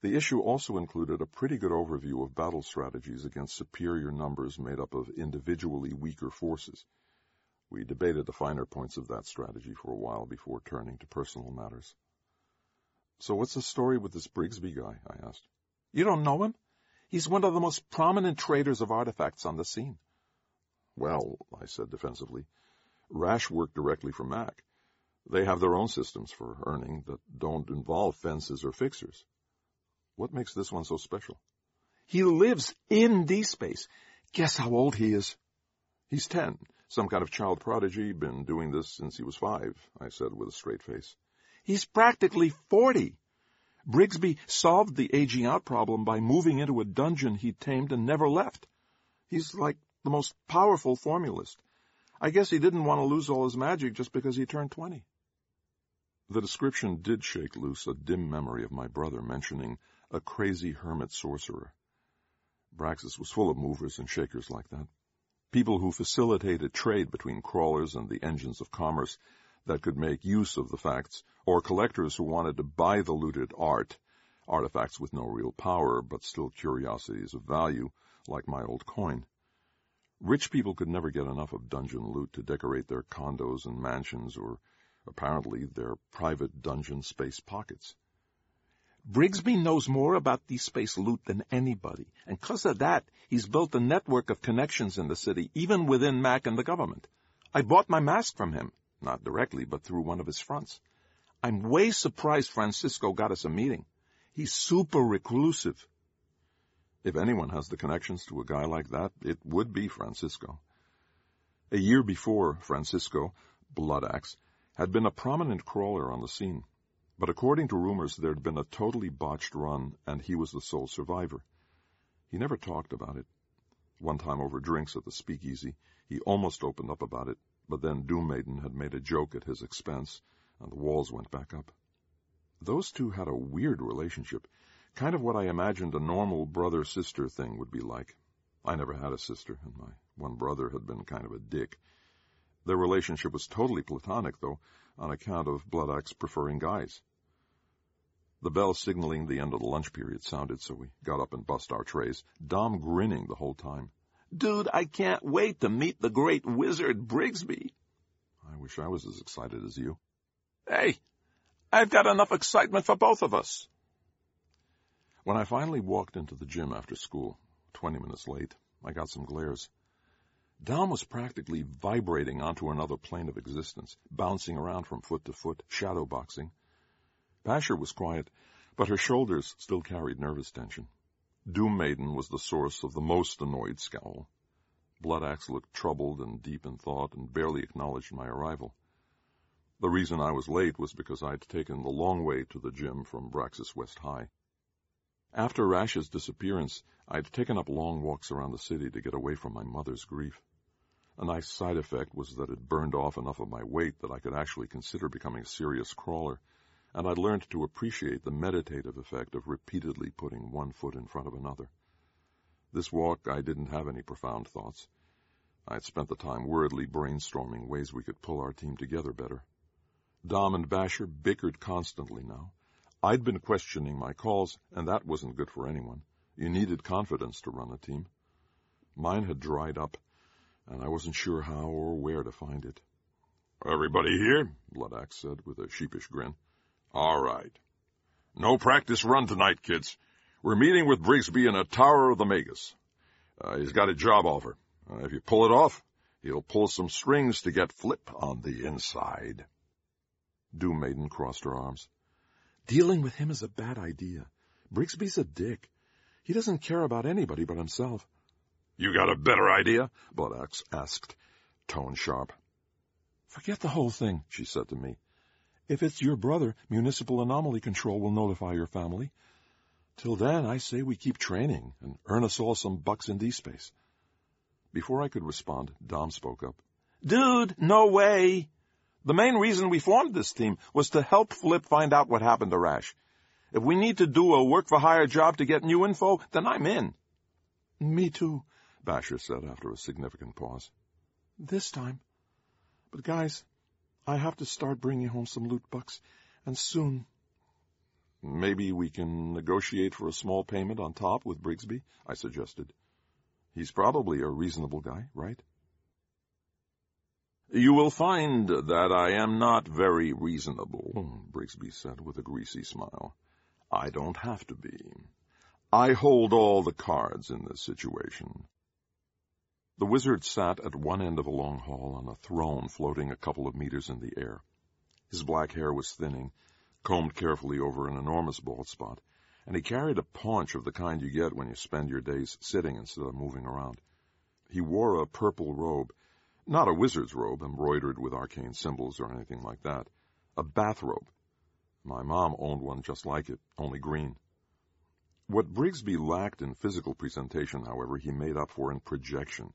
Speaker 3: The issue also included a pretty good overview of battle strategies against superior numbers made up of individually weaker forces. We debated the finer points of that strategy for a while before turning to personal matters. So what's the story with this Brigsby guy? I asked.
Speaker 5: You don't know him? He's one of the most prominent traders of artifacts on the scene.
Speaker 3: Well, I said defensively, Rash worked directly for Mac. They have their own systems for earning that don't involve fences or fixers. What makes this one so special?
Speaker 5: He lives in D-Space. Guess how old he is?
Speaker 3: He's ten. Some kind of child prodigy, been doing this since he was five, I said with a straight face.
Speaker 5: He's practically forty. Brigsby solved the aging out problem by moving into a dungeon he tamed and never left. He's like the most powerful formulist. I guess he didn't want to lose all his magic just because he turned twenty.
Speaker 3: The description did shake loose a dim memory of my brother mentioning a crazy hermit sorcerer. Braxis was full of movers and shakers like that. People who facilitated trade between crawlers and the engines of commerce that could make use of the facts, or collectors who wanted to buy the looted art, artifacts with no real power but still curiosities of value, like my old coin. Rich people could never get enough of dungeon loot to decorate their condos and mansions or, apparently, their private dungeon space pockets.
Speaker 5: Brigsby knows more about the space loot than anybody, and because of that, he's built a network of connections in the city, even within Mac and the government. I bought my mask from him. Not directly, but through one of his fronts. I'm way surprised Francisco got us a meeting. He's super reclusive.
Speaker 3: If anyone has the connections to a guy like that, it would be Francisco. A year before, Francisco, Bloodaxe, had been a prominent crawler on the scene, but according to rumors there'd been a totally botched run and he was the sole survivor. He never talked about it. One time over drinks at the speakeasy, he almost opened up about it, but then Doom Maiden had made a joke at his expense, and the walls went back up. Those two had a weird relationship, kind of what I imagined a normal brother-sister thing would be like. I never had a sister, and my one brother had been kind of a dick. Their relationship was totally platonic, though, on account of Bloodaxe preferring guys. The bell signaling the end of the lunch period sounded, so we got up and bussed our trays, Dom grinning the whole time.
Speaker 5: Dude, I can't wait to meet the great wizard Brigsby.
Speaker 3: I wish I was as excited as you.
Speaker 5: Hey, I've got enough excitement for both of us.
Speaker 3: When I finally walked into the gym after school, twenty minutes late, I got some glares. Dom was practically vibrating onto another plane of existence, bouncing around from foot to foot, shadow boxing. Basher was quiet, but her shoulders still carried nervous tension. Doom Maiden was the source of the most annoyed scowl. Bloodaxe looked troubled and deep in thought and barely acknowledged my arrival. The reason I was late was because I'd taken the long way to the gym from Braxis West High. After Rash's disappearance, I'd taken up long walks around the city to get away from my mother's grief. A nice side effect was that it burned off enough of my weight that I could actually consider becoming a serious crawler, and I'd learned to appreciate the meditative effect of repeatedly putting one foot in front of another. This walk, I didn't have any profound thoughts. I'd spent the time worriedly brainstorming ways we could pull our team together better. Dom and Basher bickered constantly now. I'd been questioning my calls, and that wasn't good for anyone. You needed confidence to run a team. Mine had dried up, and I wasn't sure how or where to find it.
Speaker 6: Everybody here? Bloodaxe said with a sheepish grin. All right. No practice run tonight, kids. We're meeting with Brigsby in a Tower of the Magus. Uh, he's got a job offer. Uh, if you pull it off, he'll pull some strings to get Flip on the inside.
Speaker 3: Doom Maiden crossed her arms. Dealing with him is a bad idea. Brigsby's a dick. He doesn't care about anybody but himself.
Speaker 6: You got a better idea? Bloodaxe asked, tone sharp.
Speaker 3: Forget the whole thing, she said to me. If it's your brother, Municipal Anomaly Control will notify your family. Till then, I say we keep training and earn us all some bucks in D-space. Before I could respond, Dom spoke up.
Speaker 5: Dude, no way. The main reason we formed this team was to help Flip find out what happened to Rash. If we need to do a work-for-hire job to get new info, then I'm in.
Speaker 3: Me too, Basher said after a significant pause. This time. But guys, I have to start bringing home some loot bucks, and soon.
Speaker 6: Maybe we can negotiate for a small payment on top with Brigsby, I suggested. He's probably a reasonable guy, right? You will find that I am not very reasonable, hmm, Brigsby said with a greasy smile. I don't have to be. I hold all the cards in this situation. The wizard sat at one end of a long hall on a throne floating a couple of meters in the air. His black hair was thinning, combed carefully over an enormous bald spot, and he carried a paunch of the kind you get when you spend your days sitting instead of moving around. He wore a purple robe, not a wizard's robe embroidered with arcane symbols or anything like that. A bathrobe. My mom owned one just like it, only green. What Brigsby lacked in physical presentation, however, he made up for in projection.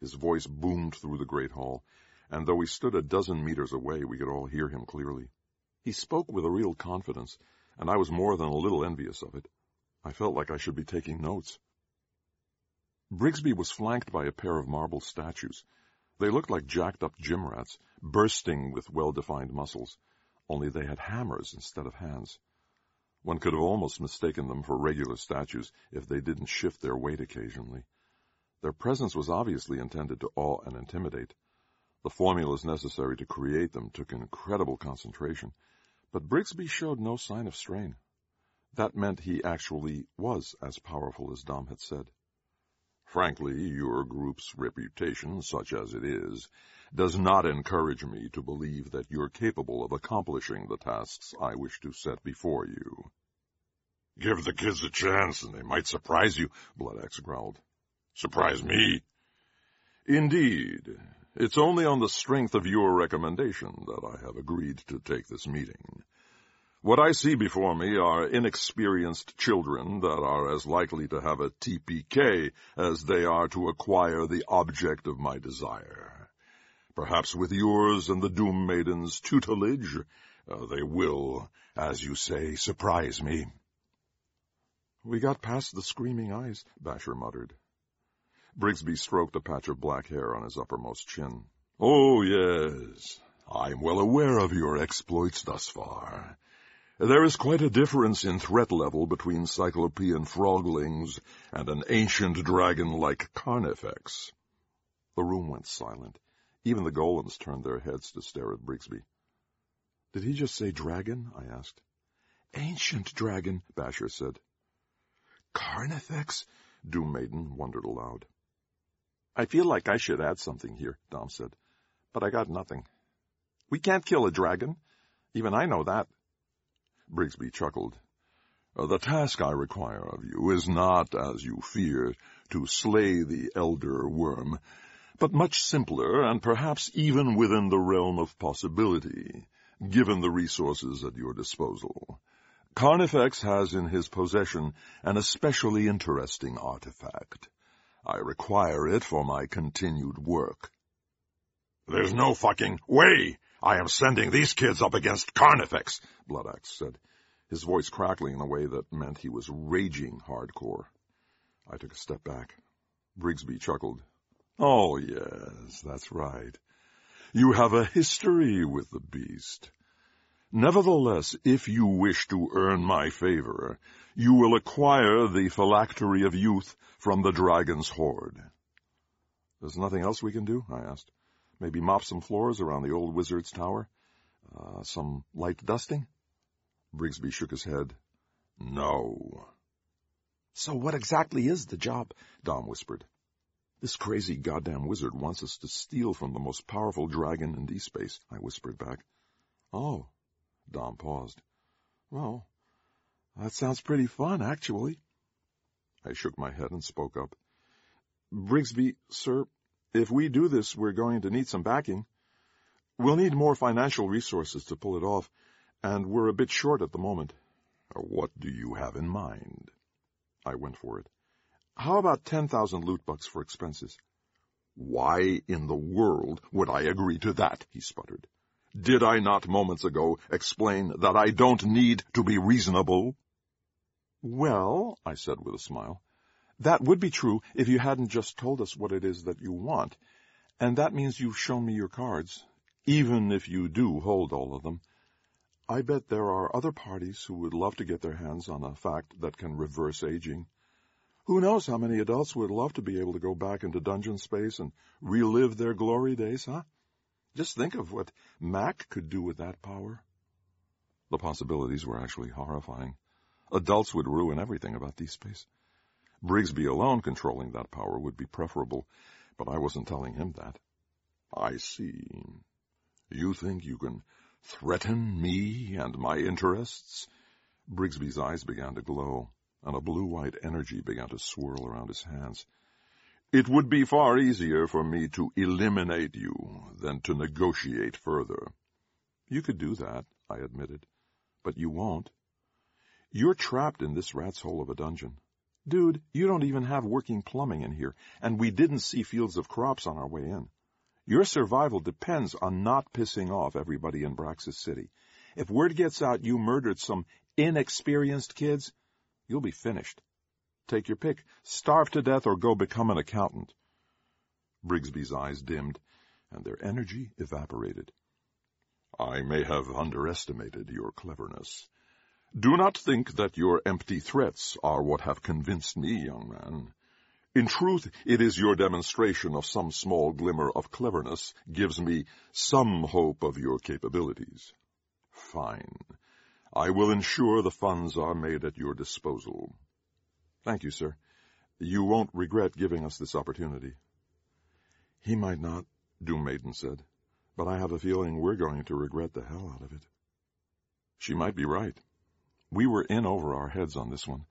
Speaker 6: His voice boomed through the great hall, and though he stood a dozen meters away, we could all hear him clearly. He spoke with a real confidence, and I was more than a little envious of it. I felt like I should be taking notes. Brigsby was flanked by a pair of marble statues, they looked like jacked up gym rats, bursting with well-defined muscles, only they had hammers instead of hands. One could have almost mistaken them for regular statues if they didn't shift their weight occasionally. Their presence was obviously intended to awe and intimidate. The formulas necessary to create them took incredible concentration, but Brigsby showed no sign of strain. That meant he actually was as powerful as Dom had said. Frankly, your group's reputation, such as it is, does not encourage me to believe that you're capable of accomplishing the tasks I wish to set before you. Give the kids a chance and they might surprise you, Bloodaxe growled. Surprise me?
Speaker 3: Indeed. It's only on the strength of your recommendation that I have agreed to take this meeting. What I see before me are inexperienced children that are as likely to have a TPK as they are to acquire the object of my desire.
Speaker 7: Perhaps with yours and the Doom Maiden's tutelage, uh, they will, as you say, surprise me.
Speaker 3: We got past the screaming eyes, Basher muttered. Brigsby stroked a patch of black hair on his uppermost chin.
Speaker 7: Oh, yes. I'm well aware of your exploits thus far. There is quite a difference in threat level between Cyclopean froglings and an ancient dragon like Carnifex.
Speaker 3: The room went silent. Even the golems turned their heads to stare at Brigsby. Did he just say dragon? I asked.
Speaker 7: Ancient dragon, Basher said.
Speaker 3: Carnifex? Doom Maiden wondered aloud. I feel like I should add something here, Dom said, but I got nothing. We can't kill a dragon. Even I know that.
Speaker 7: Brigsby chuckled. The task I require of you is not, as you fear, to slay the elder worm, but much simpler and perhaps even within the realm of possibility, given the resources at your disposal. Carnifex has in his possession an especially interesting artifact. I require it for my continued work.
Speaker 3: There's no fucking way I am sending these kids up against Carnifex, Bloodaxe said, his voice crackling in a way that meant he was raging hardcore. I took a step back. Brigsby chuckled.
Speaker 7: Oh, yes, that's right. You have a history with the beast. Nevertheless, if you wish to earn my favor, you will acquire the phylactery of youth from the dragon's hoard.
Speaker 3: There's nothing else we can do? I asked. Maybe mop some floors around the old wizard's tower? Uh, some light dusting?
Speaker 7: Brigsby shook his head. No.
Speaker 3: So what exactly is the job? Dom whispered. This crazy goddamn wizard wants us to steal from the most powerful dragon in D-space, I whispered back.
Speaker 7: Oh. Dom paused. Well, that sounds pretty fun, actually.
Speaker 3: I shook my head and spoke up. Brigsby, sir, if we do this, we're going to need some backing. We'll need more financial resources to pull it off, and we're a bit short at the moment.
Speaker 7: Uh, what do you have in mind?
Speaker 3: I went for it. How about 10,000 loot bucks for expenses?
Speaker 7: Why in the world would I agree to that? he sputtered. Did I not moments ago explain that I don't need to be reasonable?
Speaker 3: Well, I said with a smile, that would be true if you hadn't just told us what it is that you want, and that means you've shown me your cards, even if you do hold all of them. I bet there are other parties who would love to get their hands on a fact that can reverse aging. Who knows how many adults would love to be able to go back into dungeon space and relive their glory days, huh? Just think of what Mac could do with that power. The possibilities were actually horrifying. Adults would ruin everything about D-Space. Brigsby alone controlling that power would be preferable, but I wasn't telling him that.
Speaker 7: I see. You think you can threaten me and my interests?
Speaker 3: Brigsby's eyes began to glow, and a blue-white energy began to swirl around his hands.
Speaker 7: It would be far easier for me to eliminate you than to negotiate further.
Speaker 3: You could do that, I admitted, but you won't. You're trapped in this rat's hole of a dungeon. Dude, you don't even have working plumbing in here, and we didn't see fields of crops on our way in. Your survival depends on not pissing off everybody in Braxis City. If word gets out you murdered some inexperienced kids, you'll be finished. Take your pick. Starve to death or go become an accountant. Brigsby's eyes dimmed, and their energy evaporated.
Speaker 7: I may have underestimated your cleverness. Do not think that your empty threats are what have convinced me, young man. In truth, it is your demonstration of some small glimmer of cleverness gives me some hope of your capabilities. Fine. I will ensure the funds are made at your disposal.
Speaker 3: Thank you, sir. You won't regret giving us this opportunity. He might not, Doom Maiden said, but I have a feeling we're going to regret the hell out of it. She might be right. We were in over our heads on this one,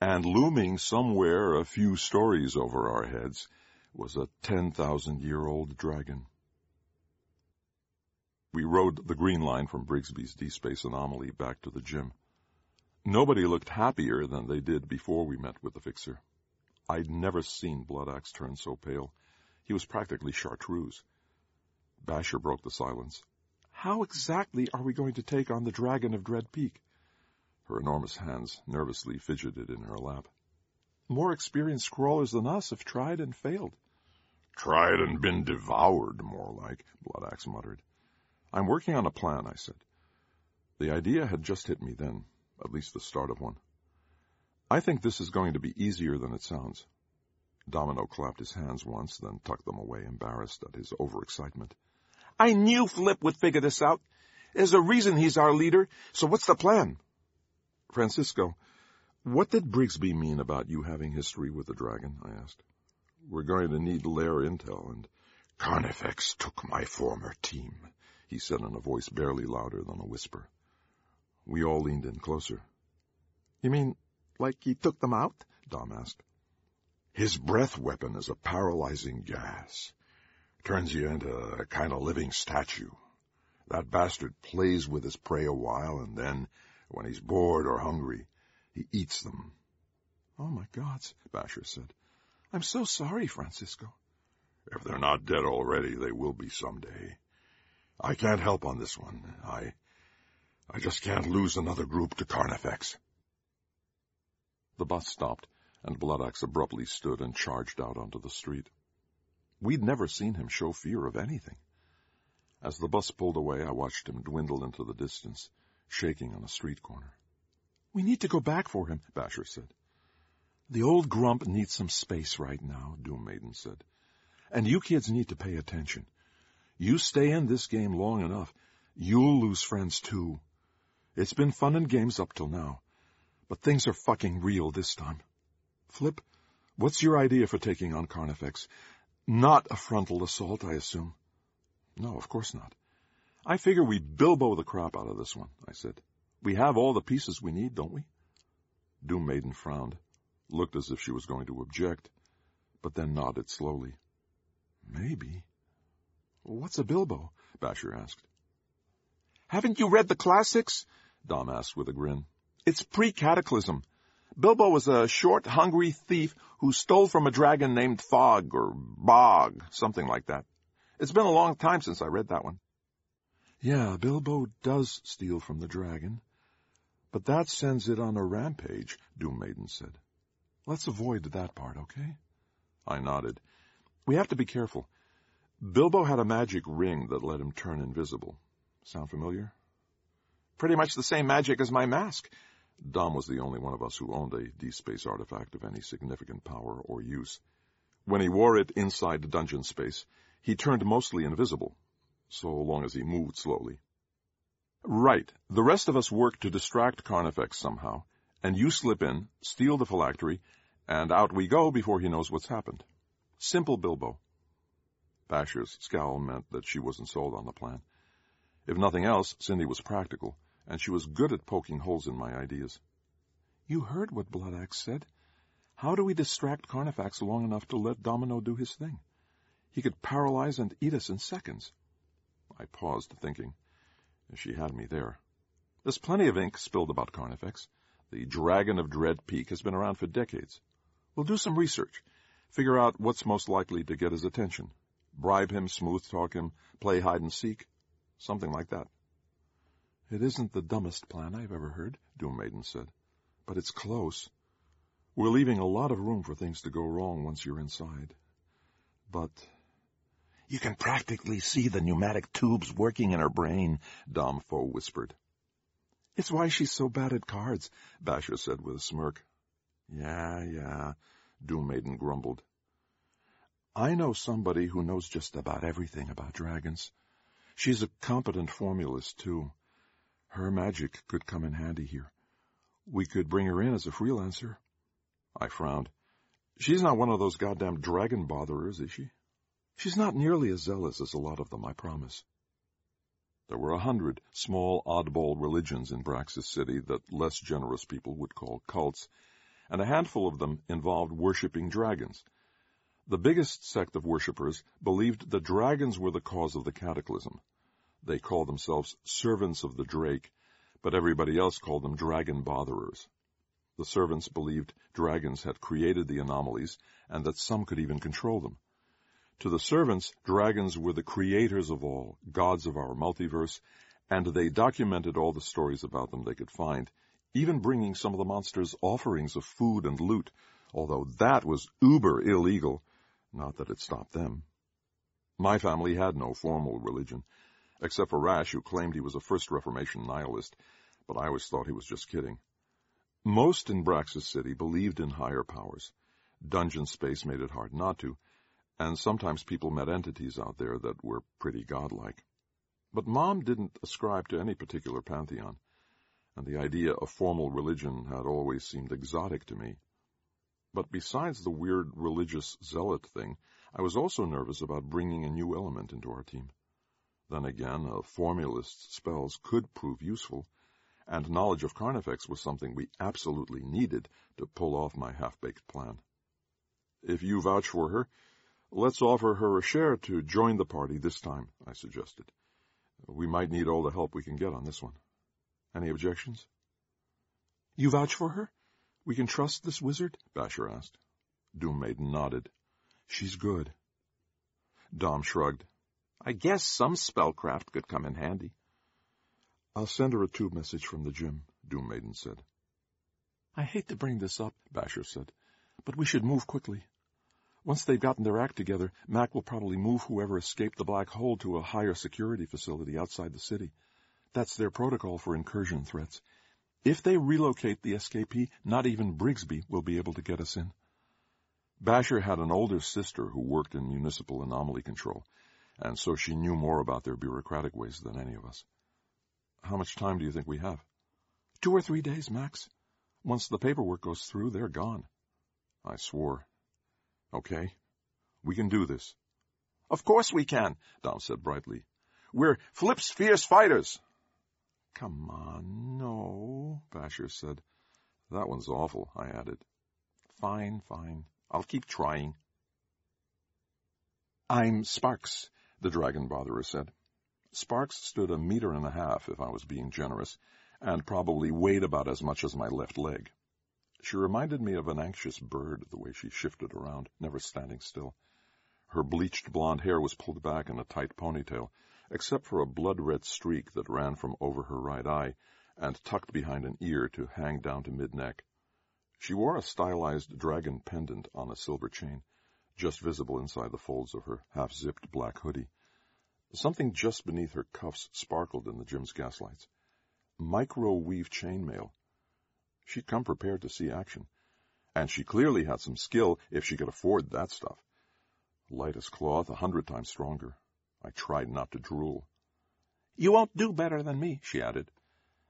Speaker 3: and looming somewhere a few stories over our heads was a 10,000-year-old dragon. We rode the green line from Brigsby's D-Space anomaly back to the gym. Nobody looked happier than they did before we met with the fixer. I'd never seen Bloodaxe turn so pale. He was practically chartreuse. Basher broke the silence.
Speaker 5: How exactly are we going to take on the Dragon of Dread Peak?
Speaker 3: Her enormous hands nervously fidgeted in her lap.
Speaker 5: More experienced crawlers than us have tried and failed.
Speaker 3: Tried and been devoured, more like, Bloodaxe muttered. I'm working on a plan, I said. The idea had just hit me then, at least the start of one. I think this is going to be easier than it sounds. Domino clapped his hands once, then tucked them away, embarrassed at his overexcitement.
Speaker 5: I knew Flip would figure this out. There's a reason he's our leader, so what's the plan?
Speaker 3: Francisco, what did Brigsby mean about you having history with the dragon? I asked. We're going to need lair intel, and
Speaker 6: Carnifex took my former team, he said in a voice barely louder than a whisper.
Speaker 3: We all leaned in closer.
Speaker 5: You mean, like he took them out? Dom asked.
Speaker 6: His breath weapon is a paralyzing gas. Turns you into a kind of living statue. That bastard plays with his prey a while, and then, when he's bored or hungry, he eats them.
Speaker 5: Oh my gods, Basher said. I'm so sorry, Francisco.
Speaker 6: If they're not dead already, they will be someday. I can't help on this one. I, I just can't lose another group to Carnifex.
Speaker 3: The bus stopped, and Bloodaxe abruptly stood and charged out onto the street. We'd never seen him show fear of anything. As the bus pulled away, I watched him dwindle into the distance, shaking on a street corner.
Speaker 5: We need to go back for him, Basher said. The old grump needs some space right now, Doom Maiden said. And you kids need to pay attention. You stay in this game long enough, you'll lose friends too. It's been fun and games up till now, but things are fucking real this time. Flip, what's your idea for taking on Carnifex? Not a frontal assault, I assume.
Speaker 3: No, of course not. I figure we bilbo the crap out of this one, I said. We have all the pieces we need, don't we? Doom Maiden frowned, looked as if she was going to object, but then nodded slowly.
Speaker 5: Maybe. What's a bilbo? Basher asked.
Speaker 8: Haven't you read the classics? Dom asked with a grin. It's pre-cataclysm. Bilbo was a short, hungry thief who stole from a dragon named Thog or Bog, something like that. It's been a long time since I read that one.
Speaker 5: Yeah, Bilbo does steal from the dragon. But that sends it on a rampage, Doom Maiden said. Let's avoid that part, okay?
Speaker 3: I nodded. We have to be careful. Bilbo had a magic ring that let him turn invisible. Sound familiar?
Speaker 8: Pretty much the same magic as my mask.
Speaker 3: Dom was the only one of us who owned a D-Space artifact of any significant power or use. When he wore it inside dungeon space, he turned mostly invisible, so long as he moved slowly. Right. The rest of us work to distract Carnifex somehow, and you slip in, steal the phylactery, and out we go before he knows what's happened. Simple Bilbo. Basher's scowl meant that she wasn't sold on the plan. If nothing else, Cindy was practical, and she was good at poking holes in my ideas.
Speaker 5: You heard what Bloodaxe said. How do we distract Carnifex long enough to let Domino do his thing? He could paralyze and eat us in seconds.
Speaker 3: I paused, thinking. She had me there. There's plenty of ink spilled about Carnifex. The Dragon of Dread Peak has been around for decades. We'll do some research, figure out what's most likely to get his attention. Bribe him, smooth talk him, play hide and seek. Something like that.
Speaker 5: It isn't the dumbest plan I've ever heard, Doom Maiden said. But it's close. We're leaving a lot of room for things to go wrong once you're inside. But
Speaker 6: you can practically see the pneumatic tubes working in her brain, Dom whispered.
Speaker 5: It's why she's so bad at cards, Basher said with a smirk.
Speaker 3: Yeah, yeah, Doom Maiden grumbled.
Speaker 5: I know somebody who knows just about everything about dragons. She's a competent formulist, too. Her magic could come in handy here. We could bring her in as a freelancer.
Speaker 3: I frowned. She's not one of those goddamn dragon botherers, is she?
Speaker 5: She's not nearly as zealous as a lot of them, I promise.
Speaker 3: There were a hundred small, oddball religions in Braxis City that less generous people would call cults, and a handful of them involved worshipping dragons. The biggest sect of worshippers believed that dragons were the cause of the cataclysm. They called themselves servants of the Drake, but everybody else called them dragon botherers. The servants believed dragons had created the anomalies and that some could even control them. To the servants, dragons were the creators of all, gods of our multiverse, and they documented all the stories about them they could find, even bringing some of the monsters offerings of food and loot, although that was uber illegal, not that it stopped them. My family had no formal religion, except for Rash, who claimed he was a First Reformation nihilist, but I always thought he was just kidding. Most in Braxis City believed in higher powers. Dungeon space made it hard not to, and sometimes people met entities out there that were pretty godlike. But Mom didn't ascribe to any particular pantheon, and the idea of formal religion had always seemed exotic to me. But besides the weird religious zealot thing, I was also nervous about bringing a new element into our team. Then again, a formulist's spells could prove useful, and knowledge of Carnifex was something we absolutely needed to pull off my half-baked plan. If you vouch for her, let's offer her a share to join the party this time, I suggested. We might need all the help we can get on this one. Any objections?
Speaker 5: You vouch for her? We can trust this wizard?
Speaker 3: Basher asked. Doom Maiden nodded.
Speaker 5: She's good.
Speaker 3: Dom shrugged.
Speaker 5: I guess some spellcraft could come in handy.
Speaker 3: I'll send her a tube message from the gym, Doom Maiden said.
Speaker 5: I hate to bring this up, Basher said, but we should move quickly. Once they've gotten their act together, Mac will probably move whoever escaped the black hole to a higher security facility outside the city. That's their protocol for incursion threats. If they relocate the escapee, not even Brigsby will be able to get us in.
Speaker 3: Basher had an older sister who worked in municipal anomaly control, and so she knew more about their bureaucratic ways than any of us. How much time do you think we have?
Speaker 5: Two or three days, max. Once the paperwork goes through, they're gone.
Speaker 3: I swore. Okay. We can do this.
Speaker 5: Of course we can, Dom said brightly. We're Flip's fierce fighters.
Speaker 3: Come on, no, Basher said. That one's awful, I added.
Speaker 5: Fine, fine. I'll keep trying. I'm Sparks, the dragon botherer said.
Speaker 3: Sparks stood a meter and a half, if I was being generous, and probably weighed about as much as my left leg. She reminded me of an anxious bird, the way she shifted around, never standing still. Her bleached blonde hair was pulled back in a tight ponytail, except for a blood-red streak that ran from over her right eye and tucked behind an ear to hang down to mid-neck. She wore a stylized dragon pendant on a silver chain, just visible inside the folds of her half-zipped black hoodie. Something just beneath her cuffs sparkled in the gym's gaslights. Micro-weave chainmail, She'd come prepared to see action, and she clearly had some skill if she could afford that stuff. Light as cloth, a hundred times stronger. I tried not to drool.
Speaker 5: You won't do better than me, she added,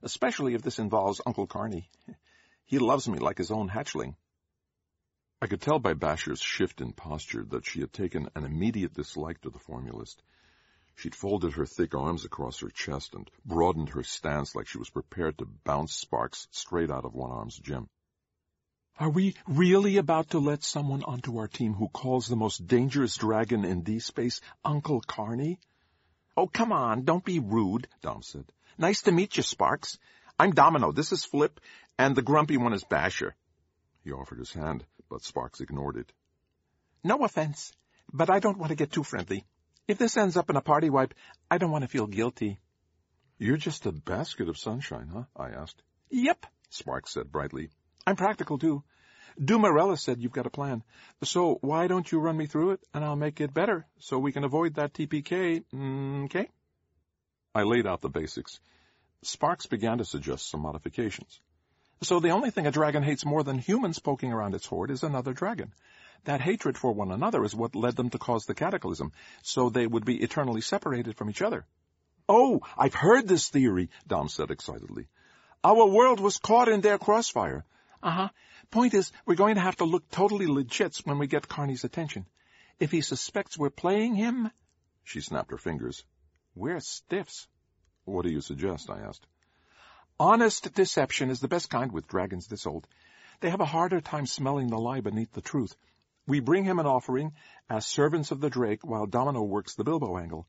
Speaker 5: especially if this involves Uncle Carney. He loves me like his own hatchling.
Speaker 3: I could tell by Basher's shift in posture that she had taken an immediate dislike to the formulist. She'd folded her thick arms across her chest and broadened her stance like she was prepared to bounce sparks straight out of one arm's gym.
Speaker 5: Are we really about to let someone onto our team who calls the most dangerous dragon in D-space Uncle Carney? Oh, come on, don't be rude, Dom said. Nice to meet you, Sparks. I'm Domino, this is Flip, and the grumpy one is Basher.
Speaker 3: He offered his hand, but Sparks ignored it.
Speaker 5: No offense, but I don't want to get too friendly. If this ends up in a party wipe, I don't want to feel guilty.
Speaker 3: You're just a basket of sunshine, huh? I asked.
Speaker 5: Yep,
Speaker 3: Sparks said brightly.
Speaker 5: I'm practical, too. Dumarella said you've got a plan. So why don't you run me through it, and I'll make it better, so we can avoid that TPK, mm, okay?
Speaker 3: I laid out the basics. Sparks began to suggest some modifications.
Speaker 5: So the only thing a dragon hates more than humans poking around its hoard is another dragon. That hatred for one another is what led them to cause the cataclysm, so they would be eternally separated from each other.
Speaker 8: Oh, I've heard this theory, Dom said excitedly. Our world was caught in their crossfire.
Speaker 5: Uh-huh. Point is, we're going to have to look totally legit when we get Carney's attention. If he suspects we're playing him...
Speaker 3: She snapped her fingers.
Speaker 5: We're stiffs.
Speaker 3: What do you suggest? I asked.
Speaker 5: Honest deception is the best kind with dragons this old. They have a harder time smelling the lie beneath the truth. We bring him an offering as servants of the Drake while Domino works the Bilbo angle.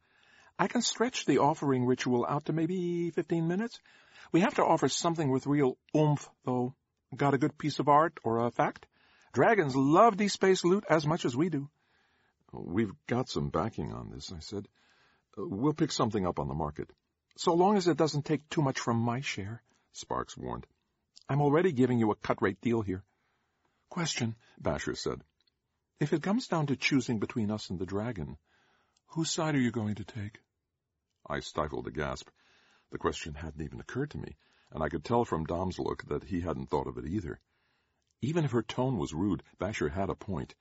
Speaker 5: I can stretch the offering ritual out to maybe 15 minutes. We have to offer something with real oomph, though. Got a good piece of art or a fact? Dragons love D-space loot as much as we do.
Speaker 3: We've got some backing on this, I said. Uh, we'll pick something up on the market.
Speaker 5: So long as it doesn't take too much from my share, Sparks warned. I'm already giving you a cut-rate deal here. Question, Basher said. If it comes down to choosing between us and the dragon, whose side are you going to take?
Speaker 3: I stifled a gasp. The question hadn't even occurred to me, and I could tell from Dom's look that he hadn't thought of it either. Even if her tone was rude, Basher had a point.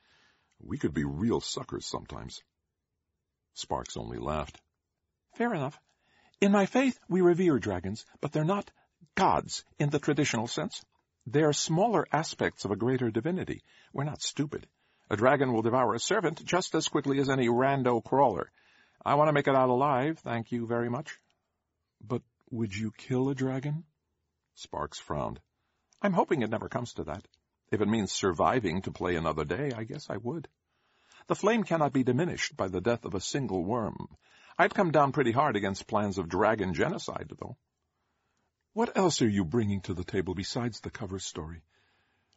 Speaker 3: We could be real suckers sometimes. Sparks only laughed.
Speaker 5: Fair enough. In my faith, we revere dragons, but they're not gods in the traditional sense. They're smaller aspects of a greater divinity. We're not stupid. A dragon will devour a servant just as quickly as any rando crawler. I want to make it out alive, thank you very much.
Speaker 3: But would you kill a dragon?
Speaker 5: Sparks frowned. I'm hoping it never comes to that. If it means surviving to play another day, I guess I would. The flame cannot be diminished by the death of a single worm. I'd come down pretty hard against plans of dragon genocide, though.
Speaker 3: What else are you bringing to the table besides the cover story?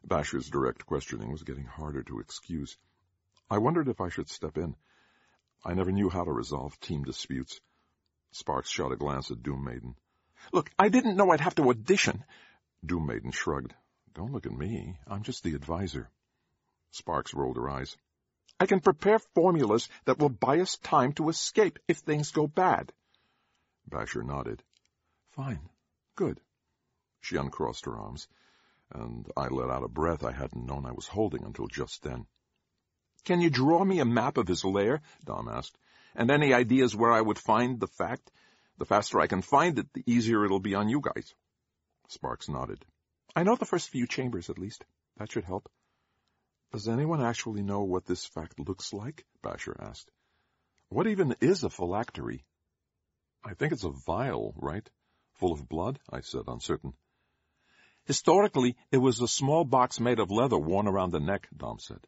Speaker 3: Basher's direct questioning was getting harder to excuse. I wondered if I should step in. I never knew how to resolve team disputes. Sparks shot a glance at Doom Maiden.
Speaker 5: Look, I didn't know I'd have to audition.
Speaker 3: Doom Maiden shrugged. Don't look at me. I'm just the advisor. Sparks rolled her eyes.
Speaker 5: I can prepare formulas that will buy us time to escape if things go bad.
Speaker 3: Basher nodded. Fine. Good. She uncrossed her arms, and I let out a breath I hadn't known I was holding until just then.
Speaker 5: Can you draw me a map of his lair? Dom asked. And any ideas where I would find the fact? The faster I can find it, the easier it'll be on you guys.
Speaker 3: Sparks nodded.
Speaker 5: I know the first few chambers, at least. That should help.
Speaker 3: Does anyone actually know what this fact looks like? Basher asked. What even is a phylactery? I think it's a vial, right? Full of blood? I said, uncertain.
Speaker 5: Historically, it was a small box made of leather worn around the neck, Dom said.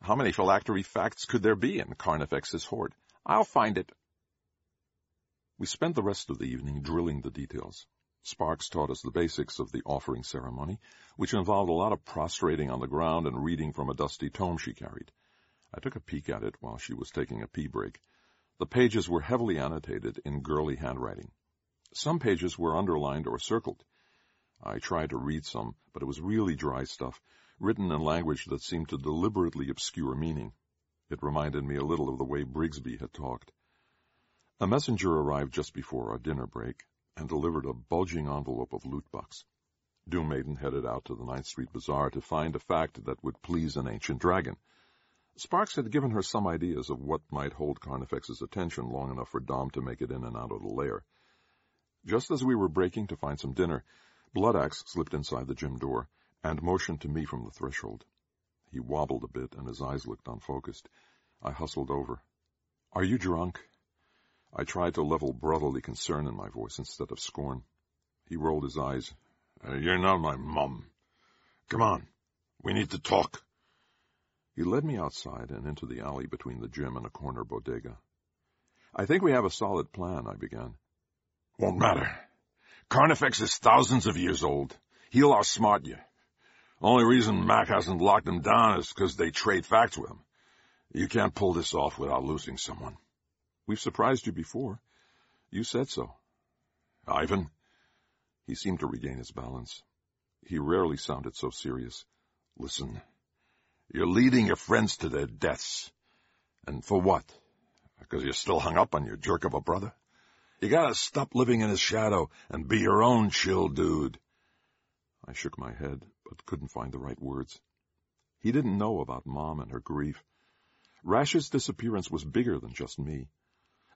Speaker 5: How many phylactery facts could there be in Carnifex's hoard? I'll find it.
Speaker 3: We spent the rest of the evening drilling the details. Sparks taught us the basics of the offering ceremony, which involved a lot of prostrating on the ground and reading from a dusty tome she carried. I took a peek at it while she was taking a pee break. The pages were heavily annotated in girly handwriting. Some pages were underlined or circled. I tried to read some, but it was really dry stuff, written in language that seemed to deliberately obscure meaning. It reminded me a little of the way Brigsby had talked. A messenger arrived just before our dinner break, and delivered a bulging envelope of loot bucks. Doom Maiden headed out to the Ninth Street Bazaar to find a fact that would please an ancient dragon. Sparks had given her some ideas of what might hold Carnifex's attention long enough for Dom to make it in and out of the lair. Just as we were breaking to find some dinner, Bloodaxe slipped inside the gym door and motioned to me from the threshold. He wobbled a bit and his eyes looked unfocused. I hustled over. Are you drunk? I tried to level brotherly concern in my voice instead of scorn. He rolled his eyes.
Speaker 6: Uh, you're not my mum. Come on. We need to talk.
Speaker 3: He led me outside and into the alley between the gym and a corner bodega. I think we have a solid plan, I began.
Speaker 6: Won't matter. Carnifex is thousands of years old. He'll outsmart you. Only reason Mac hasn't locked him down is because they trade facts with him. You can't pull this off without losing someone.
Speaker 3: We've surprised you before. You said so.
Speaker 6: Ivan?
Speaker 3: He seemed to regain his balance. He rarely sounded so serious.
Speaker 6: Listen, you're leading your friends to their deaths. And for what? Because you're still hung up on your jerk of a brother? You gotta stop living in his shadow and be your own chill dude.
Speaker 3: I shook my head, but couldn't find the right words. He didn't know about Mom and her grief. Rash's disappearance was bigger than just me.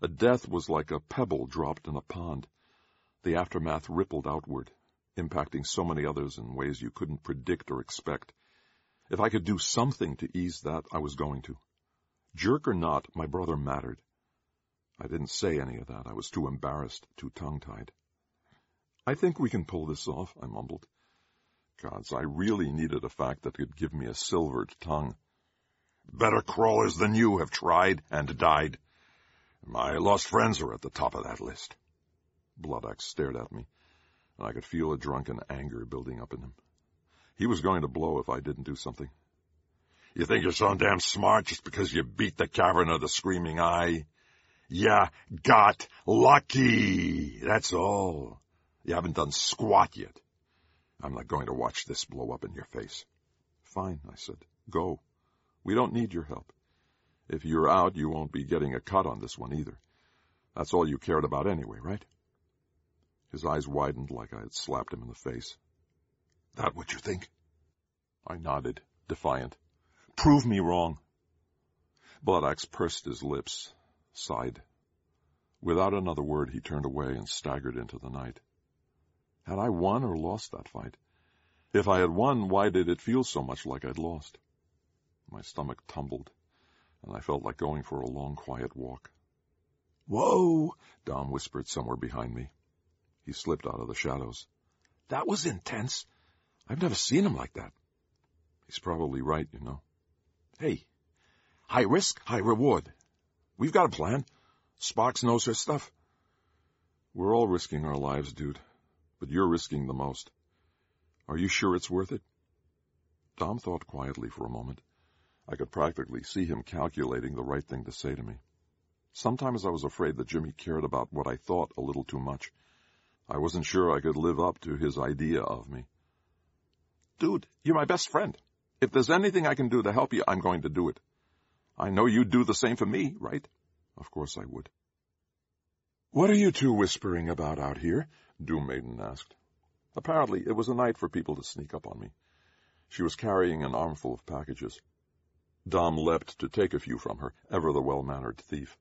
Speaker 3: A death was like a pebble dropped in a pond. The aftermath rippled outward, impacting so many others in ways you couldn't predict or expect. If I could do something to ease that, I was going to. Jerk or not, my brother mattered. I didn't say any of that. I was too embarrassed, too tongue-tied. I think we can pull this off, I mumbled. Gods, I really needed a fact that could give me a silvered tongue.
Speaker 6: Better crawlers than you have tried and died. My lost friends are at the top of that list.
Speaker 3: Bloodaxe stared at me, and I could feel a drunken anger building up in him. He was going to blow if I didn't do something. You think you're so damn smart just because you beat the Cavern of the Screaming Eye? Ya got lucky. That's all. You haven't done squat yet. I'm not going to watch this blow up in your face. Fine, I said. Go. We don't need your help. If you're out, you won't be getting a cut on this one either. That's all you cared about anyway, right? His eyes widened like I had slapped him in the face. That what you think? I nodded, defiant. Prove me wrong. Bloodaxe pursed his lips, sighed. Without another word, he turned away and staggered into the night. Had I won or lost that fight? If I had won, why did it feel so much like I'd lost? My stomach tumbled, and I felt like going for a long, quiet walk. Whoa! Dom whispered somewhere behind me. He slipped out of the shadows. That was intense. I've never seen him like that. He's probably right, you know. Hey, high risk, high reward. We've got a plan. Sparks knows her stuff. We're all risking our lives, dude. But you're risking the most. Are you sure it's worth it? Dom thought quietly for a moment. I could practically see him calculating the right thing to say to me. Sometimes I was afraid that Jimmy cared about what I thought a little too much. I wasn't sure I could live up to his idea of me. Dude, you're my best friend. If there's anything I can do to help you, I'm going to do it. I know you'd do the same for me, right? Of course I would. What are you two whispering about out here? Doom Maiden asked. Apparently, it was a night for people to sneak up on me. She was carrying an armful of packages. Dom leapt to take a few from her, ever the well-mannered thief.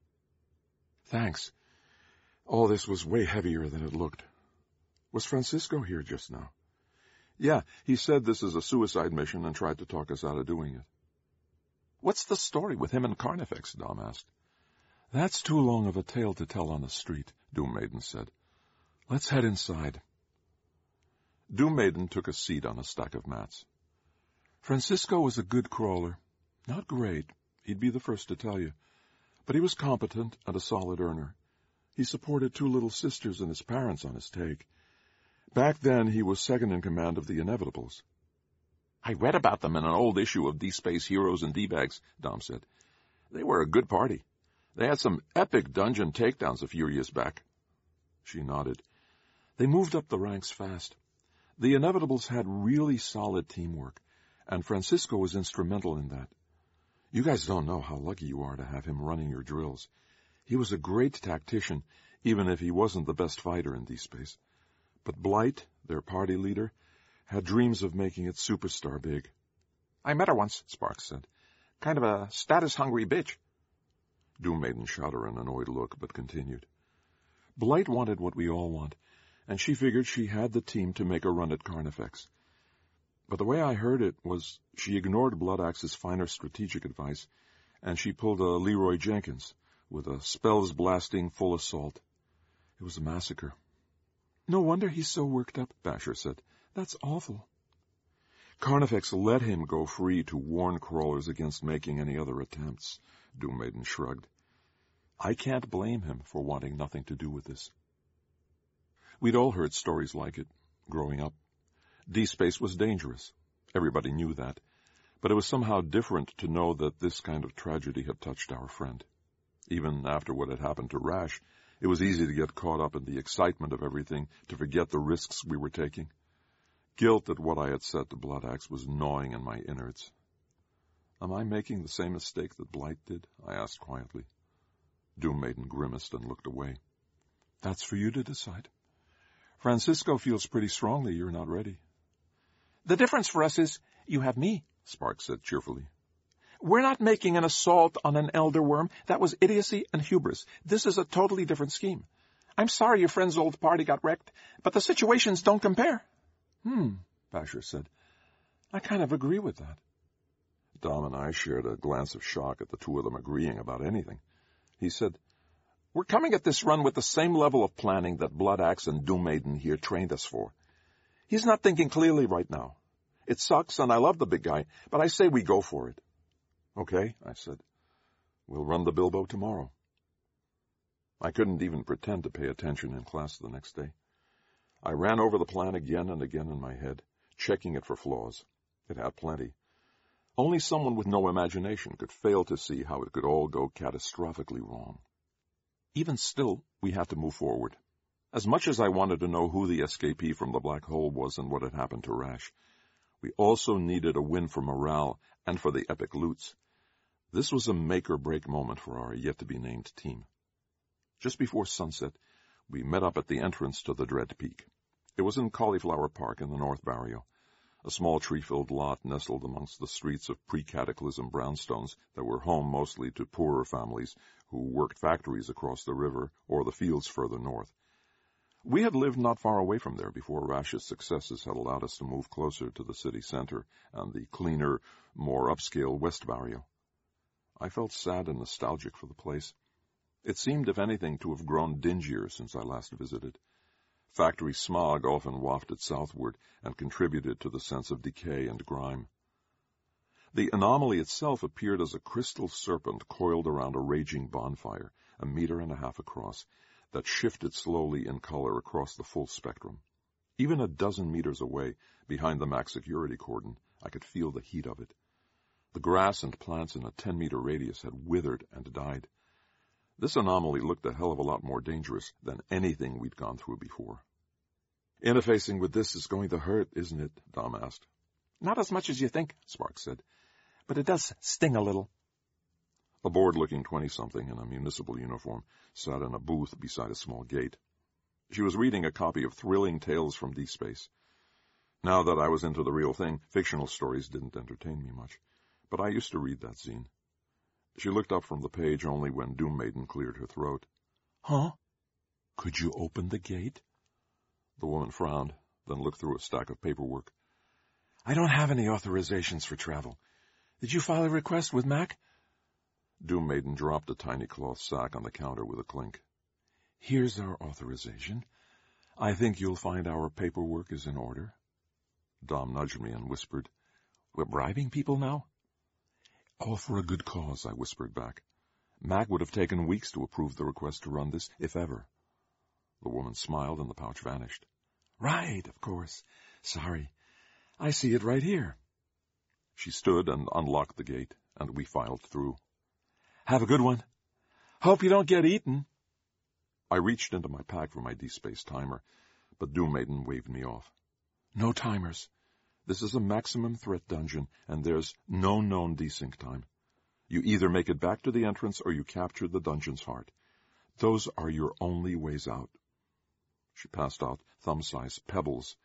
Speaker 3: Thanks. All this was way heavier than it looked. Was Francisco here just now? Yeah, he said this is a suicide mission and tried to talk us out of doing it. What's the story with him and Carnifex? Dom asked. That's too long of a tale to tell on the street, Doom Maiden said. Let's head inside. Doom Maiden took a seat on a stack of mats. Francisco was a good crawler. Not great, he'd be the first to tell you. But he was competent and a solid earner. He supported two little sisters and his parents on his take. Back then, he was second in command of the Inevitables. I read about them in an old issue of D-Space Heroes and D-Bags, Dom said. They were a good party. They had some epic dungeon takedowns a few years back. She nodded. They moved up the ranks fast. The Inevitables had really solid teamwork, and Francisco was instrumental in that. You guys don't know how lucky you are to have him running your drills. He was a great tactician, even if he wasn't the best fighter in D-Space. But Blight, their party leader, had dreams of making it superstar big. I met her once, Sparks said. Kind of a status-hungry bitch. Doom Maiden shot her an annoyed look, but continued. Blight wanted what we all want, and she figured she had the team to make a run at Carnifex. But the way I heard it was she ignored Bloodaxe's finer strategic advice, and she pulled a Leeroy Jenkins with a spells blasting full assault. It was a massacre. No wonder he's so worked up, Basher said. That's awful. Carnifex let him go free to warn crawlers against making any other attempts. Doom Maiden shrugged. I can't blame him for wanting nothing to do with this. We'd all heard stories like it, growing up. D-Space was dangerous. Everybody knew that. But it was somehow different to know that this kind of tragedy had touched our friend. Even after what had happened to Rash, it was easy to get caught up in the excitement of everything, to forget the risks we were taking. Guilt at what I had said to Bloodaxe was gnawing in my innards. Am I making the same mistake that Blight did? I asked quietly. Doom Maiden grimaced and looked away. That's for you to decide. Francisco feels pretty strongly you're not ready. The difference for us is you have me, Spark said cheerfully. We're not making an assault on an elder worm. That was idiocy and hubris. This is a totally different scheme. I'm sorry your friend's old party got wrecked, but the situations don't compare. Hmm, Basher said. I kind of agree with that. Dom and I shared a glance of shock at the two of them agreeing about anything. He said, We're coming at this run with the same level of planning that Bloodaxe and Doom Maiden here trained us for. He's not thinking clearly right now. It sucks, and I love the big guy, but I say we go for it. Okay, I said. We'll run the Bilbo tomorrow. I couldn't even pretend to pay attention in class the next day. I ran over the plan again and again in my head, checking it for flaws. It had plenty. Only someone with no imagination could fail to see how it could all go catastrophically wrong. Even still, we had to move forward. As much as I wanted to know who the escapee from the black hole was and what had happened to Rash, we also needed a win for morale and for the epic loots. This was a make-or-break moment for our yet-to-be-named team. Just before sunset, we met up at the entrance to the Dread Peak. It was in Cauliflower Park in the North Barrio, a small tree-filled lot nestled amongst the streets of pre-cataclysm brownstones that were home mostly to poorer families who worked factories across the river or the fields further north. We had lived not far away from there before Rash's successes had allowed us to move closer to the city center and the cleaner, more upscale West Barrio. I felt sad and nostalgic for the place. It seemed, if anything, to have grown dingier since I last visited. Factory smog often wafted southward and contributed to the sense of decay and grime. The anomaly itself appeared as a crystal serpent coiled around a raging bonfire, a meter and a half across, that shifted slowly in color across the full spectrum. Even a dozen meters away, behind the max security cordon, I could feel the heat of it. The grass and plants in a ten-meter radius had withered and died. This anomaly looked a hell of a lot more dangerous than anything we'd gone through before. Interfacing with this is going to hurt, isn't it? Dom asked.
Speaker 5: Not as much as you think, Sparks said. But it does sting a little.
Speaker 3: A bored-looking twenty-something in a municipal uniform sat in a booth beside a small gate. She was reading a copy of Thrilling Tales from D-Space. Now that I was into the real thing, fictional stories didn't entertain me much, but I used to read that zine. She looked up from the page only when Doom Maiden cleared her throat.
Speaker 5: Huh? Could you open the gate?
Speaker 3: The woman frowned, then looked through a stack of paperwork.
Speaker 5: I don't have any authorizations for travel. Did you file a request with Mac?
Speaker 3: Doom Maiden dropped a tiny cloth sack on the counter with a clink.
Speaker 5: Here's our authorization. I think you'll find our paperwork is in order.
Speaker 3: Dom nudged me and whispered,
Speaker 5: We're bribing people now?
Speaker 3: All for a good cause, I whispered back. Mac would have taken weeks to approve the request to run this, if ever. The woman smiled and the pouch vanished.
Speaker 5: Right, of course. Sorry. I see it right here.
Speaker 3: She stood and unlocked the gate, and we filed through.
Speaker 5: Have a good one. Hope you don't get eaten.
Speaker 3: I reached into my pack for my D-Space timer, but Doom Maiden waved me off.
Speaker 5: No timers.
Speaker 3: This is a maximum threat dungeon, and there's no known desync time. You either make it back to the entrance or you capture the dungeon's heart. Those are your only ways out. She passed out thumb-sized pebbles,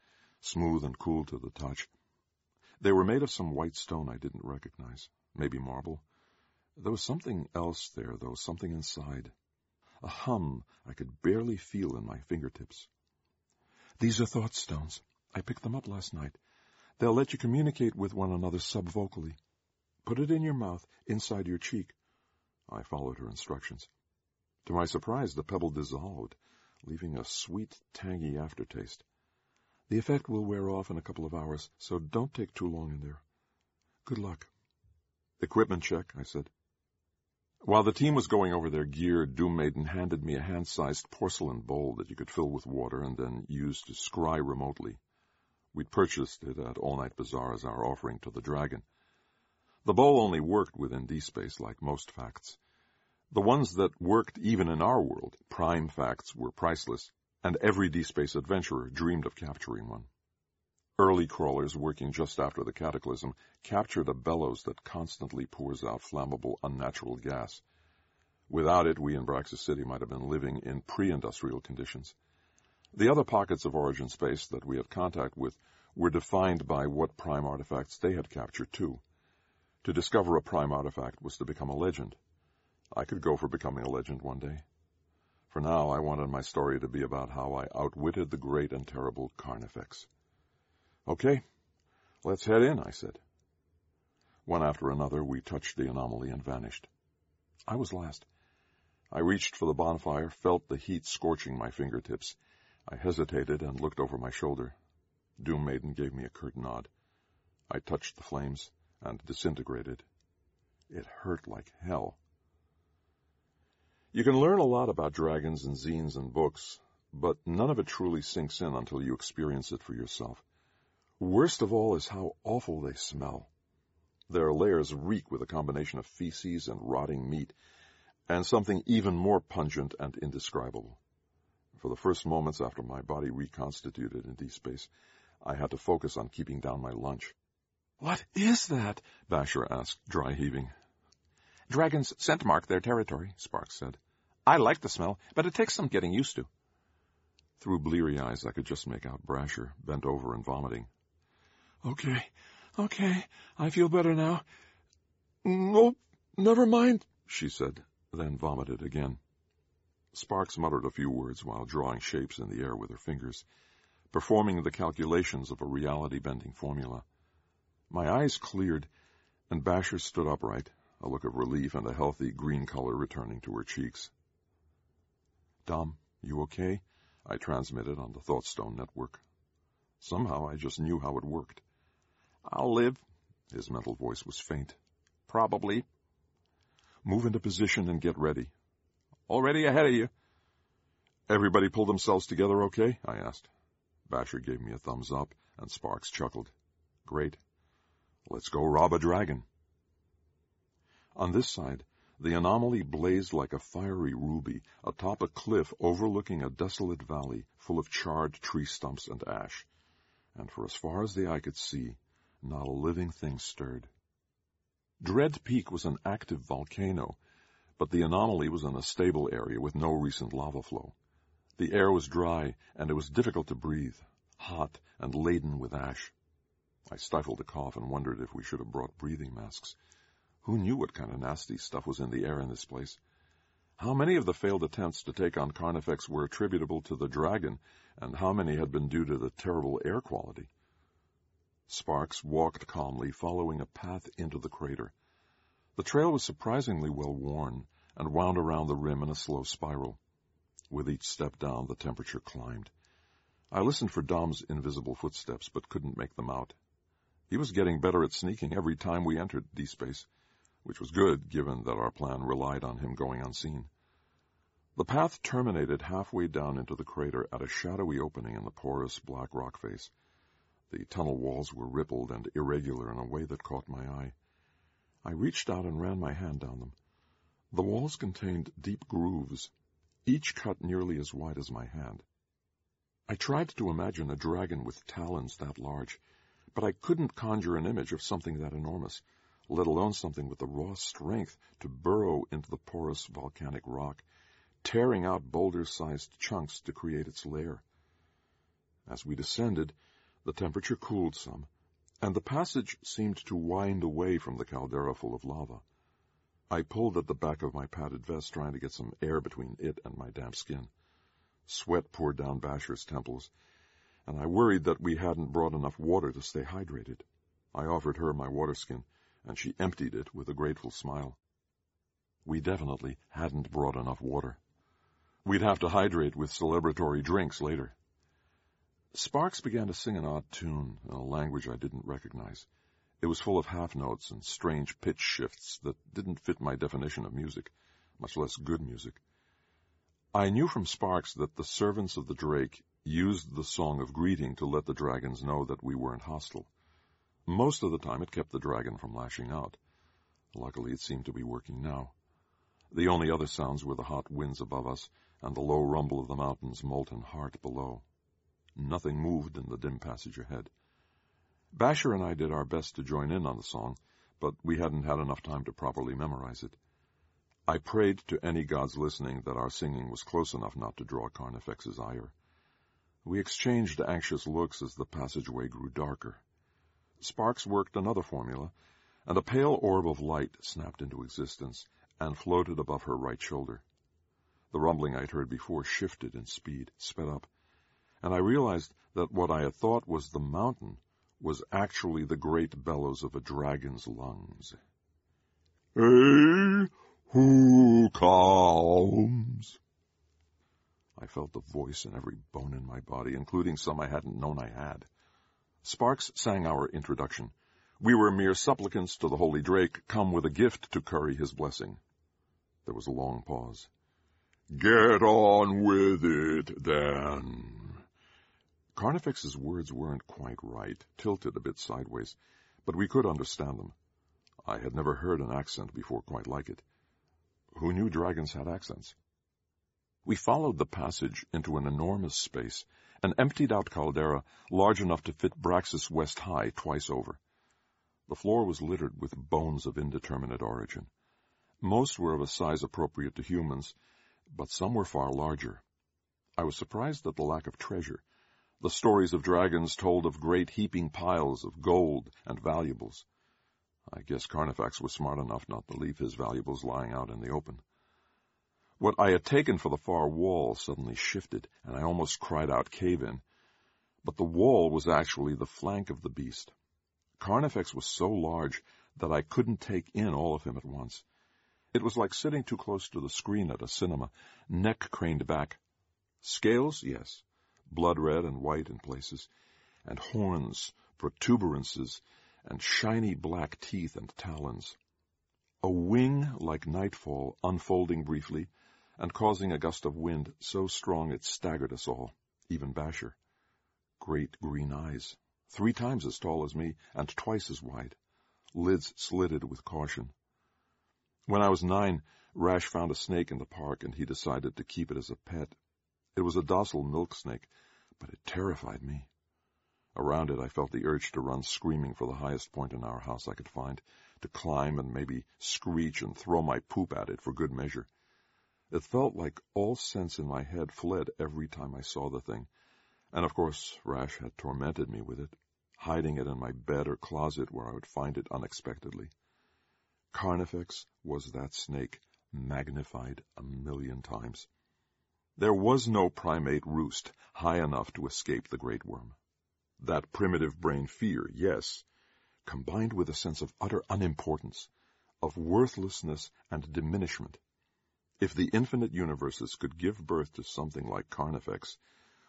Speaker 3: smooth and cool to the touch. They were made of some white stone I didn't recognize, maybe marble. There was something else there, though, something inside. A hum I could barely feel in my fingertips. These are thought stones. I picked them up last night. They'll let you communicate with one another subvocally. Put it in your mouth, inside your cheek. I followed her instructions. To my surprise, the pebble dissolved, leaving a sweet, tangy aftertaste. The effect will wear off in a couple of hours, so don't take too long in there. Good luck. Equipment check, I said. While the team was going over their gear, Doom Maiden handed me a hand-sized porcelain bowl that you could fill with water and then use to scry remotely. We'd purchased it at All Night Bazaar as our offering to the dragon. The bowl only worked within D-Space like most facts. The ones that worked even in our world, prime facts, were priceless, and every D-Space adventurer dreamed of capturing one. Early crawlers working just after the cataclysm captured a bellows that constantly pours out flammable, unnatural gas. Without it, we in Braxis City might have been living in pre-industrial conditions. The other pockets of origin space that we had contact with were defined by what prime artifacts they had captured too. To discover a prime artifact was to become a legend. I could go for becoming a legend one day. For now, I wanted my story to be about how I outwitted the great and terrible Carnifex. Okay, let's head in, I said. One after another, we touched the anomaly and vanished. I was last. I reached for the bonfire, felt the heat scorching my fingertips. I hesitated and looked over my shoulder. Doom Maiden gave me a curt nod. I touched the flames and disintegrated. It hurt like hell. You can learn a lot about dragons and zines and books, but none of it truly sinks in until you experience it for yourself. Worst of all is how awful they smell. Their lairs reek with a combination of feces and rotting meat, and something even more pungent and indescribable. For the first moments after my body reconstituted in D-space, I had to focus on keeping down my lunch.
Speaker 5: What is that?
Speaker 3: Basher asked, dry heaving.
Speaker 5: Dragons scent mark their territory, Sparks said. I like the smell, but it takes some getting used to.
Speaker 3: Through bleary eyes, I could just make out Basher, bent over and vomiting.
Speaker 5: Okay, okay, I feel better now. Nope, never mind, she said, then vomited again.
Speaker 3: Sparks muttered a few words while drawing shapes in the air with her fingers, performing the calculations of a reality-bending formula. My eyes cleared, and Basher stood upright, a look of relief and a healthy green color returning to her cheeks. Dom, you okay? I transmitted on the Thoughtstone network. Somehow I just knew how it worked.
Speaker 5: I'll live.
Speaker 3: His mental voice was faint.
Speaker 5: Probably.
Speaker 3: Move into position and get ready.
Speaker 5: Already ahead of you.
Speaker 3: Everybody pull themselves together okay? I asked. Basher gave me a thumbs up, and Sparks chuckled. Great. Let's go rob a dragon. On this side, the anomaly blazed like a fiery ruby atop a cliff overlooking a desolate valley full of charred tree stumps and ash, and for as far as the eye could see, not a living thing stirred. Dread Peak was an active volcano, but the anomaly was in a stable area with no recent lava flow. The air was dry, and it was difficult to breathe, hot and laden with ash. I stifled a cough and wondered if we should have brought breathing masks. Who knew what kind of nasty stuff was in the air in this place? How many of the failed attempts to take on Carnifex were attributable to the dragon, and how many had been due to the terrible air quality? Sparks walked calmly, following a path into the crater. The trail was surprisingly well worn, and wound around the rim in a slow spiral. With each step down, the temperature climbed. I listened for Dom's invisible footsteps, but couldn't make them out. He was getting better at sneaking every time we entered D-space, which was good, given that our plan relied on him going unseen. The path terminated halfway down into the crater at a shadowy opening in the porous black rock face. The tunnel walls were rippled and irregular in a way that caught my eye. I reached out and ran my hand down them. The walls contained deep grooves, each cut nearly as wide as my hand. I tried to imagine a dragon with talons that large, but I couldn't conjure an image of something that enormous, let alone something with the raw strength to burrow into the porous volcanic rock, tearing out boulder-sized chunks to create its lair. As we descended, the temperature cooled some, and the passage seemed to wind away from the caldera full of lava. I pulled at the back of my padded vest, trying to get some air between it and my damp skin. Sweat poured down Basher's temples, and I worried that we hadn't brought enough water to stay hydrated. I offered her my water skin, and she emptied it with a grateful smile. We definitely hadn't brought enough water. We'd have to hydrate with celebratory drinks later. Sparks began to sing an odd tune in a language I didn't recognize. It was full of half notes and strange pitch shifts that didn't fit my definition of music, much less good music. I knew from Sparks that the servants of the Drake used the song of greeting to let the dragons know that we weren't hostile. Most of the time it kept the dragon from lashing out. Luckily it seemed to be working now. The only other sounds were the hot winds above us and the low rumble of the mountain's molten heart below. Nothing moved in the dim passage ahead. Basher and I did our best to join in on the song, but we hadn't had enough time to properly memorize it. I prayed to any gods listening that our singing was close enough not to draw Carnifex's ire. We exchanged anxious looks as the passageway grew darker. Sparks worked another formula, and a pale orb of light snapped into existence and floated above her right shoulder. The rumbling I'd heard before shifted in speed, sped up, and I realized that what I had thought was the mountain was actually the great bellows of a dragon's lungs. Hey, who comes? I felt the voice in every bone in my body, including some I hadn't known I had. Sparks sang our introduction. We were mere supplicants to the Holy Drake, come with a gift to curry his blessing. There was a long pause. Get on with it, then. Carnifex's words weren't quite right, tilted a bit sideways, but we could understand them. I had never heard an accent before quite like it. Who knew dragons had accents? We followed the passage into an enormous space, an emptied-out caldera large enough to fit Braxis West High twice over. The floor was littered with bones of indeterminate origin. Most were of a size appropriate to humans, but some were far larger. I was surprised at the lack of treasure. The stories of dragons told of great heaping piles of gold and valuables. I guess Carnifex was smart enough not to leave his valuables lying out in the open. What I had taken for the far wall suddenly shifted, and I almost cried out cave in. But the wall was actually the flank of the beast. Carnifex was so large that I couldn't take in all of him at once. It was like sitting too close to the screen at a cinema, neck craned back. Scales, yes, blood red and white in places, and horns, protuberances, and shiny black teeth and talons. A wing like nightfall unfolding briefly, and causing a gust of wind so strong it staggered us all, even Basher. Great green eyes, three times as tall as me and twice as wide, lids slitted with caution. When I was nine, Rash found a snake in the park and he decided to keep it as a pet. It was a docile milk snake, but it terrified me. Around it I felt the urge to run screaming for the highest point in our house I could find, to climb and maybe screech and throw my poop at it for good measure. It felt like all sense in my head fled every time I saw the thing. And of course, Rash had tormented me with it, hiding it in my bed or closet where I would find it unexpectedly. Carnifex was that snake, magnified a million times. There was no primate roost high enough to escape the great worm. That primitive brain fear, yes, combined with a sense of utter unimportance, of worthlessness and diminishment, if the infinite universes could give birth to something like Carnifex,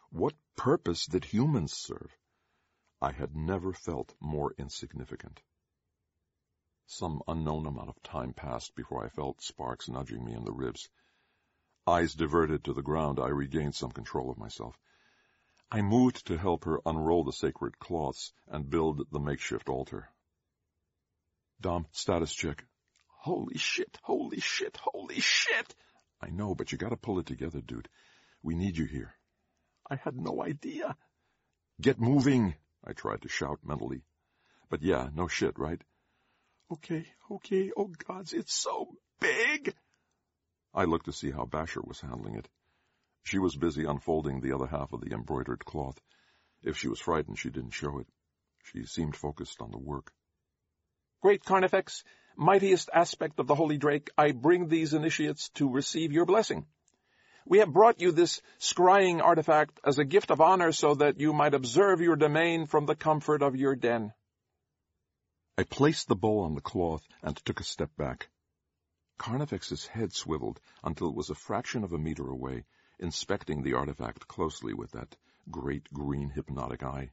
Speaker 3: what purpose did humans serve? I had never felt more insignificant. Some unknown amount of time passed before I felt Sparks nudging me in the ribs. Eyes diverted to the ground, I regained some control of myself. I moved to help her unroll the sacred cloths and build the makeshift altar. Dom, status check. Holy shit, holy shit, holy shit! I know, but you gotta pull it together, dude. We need you here. I had no idea. Get moving, I tried to shout mentally. But yeah, no shit, right? Okay, okay, oh gods, it's so big! I looked to see how Basher was handling it. She was busy unfolding the other half of the embroidered cloth. If she was frightened, she didn't show it. She seemed focused on the work.
Speaker 5: Great Carnifex, mightiest aspect of the Holy Drake, I bring these initiates to receive your blessing. We have brought you this scrying artifact as a gift of honor so that you might observe your domain from the comfort of your den.
Speaker 3: I placed the bowl on the cloth and took a step back. Carnifex's head swiveled until it was a fraction of a meter away, inspecting the artifact closely with that great green hypnotic eye.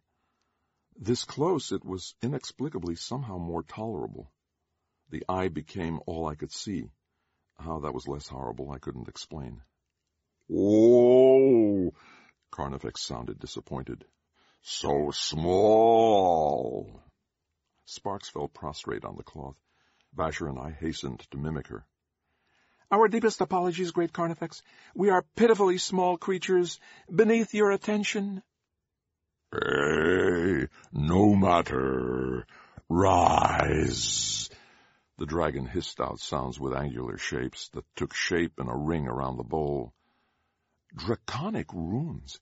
Speaker 3: This close, it was inexplicably somehow more tolerable. The eye became all I could see. How that was less horrible, I couldn't explain. Oh, Carnifex sounded disappointed. So small. Sparks fell prostrate on the cloth. Basher and I hastened to mimic her.
Speaker 5: Our deepest apologies, great Carnifex. We are pitifully small creatures beneath your attention.
Speaker 3: Hey, no matter. Rise. The dragon hissed out sounds with angular shapes that took shape in a ring around the bowl. Draconic runes!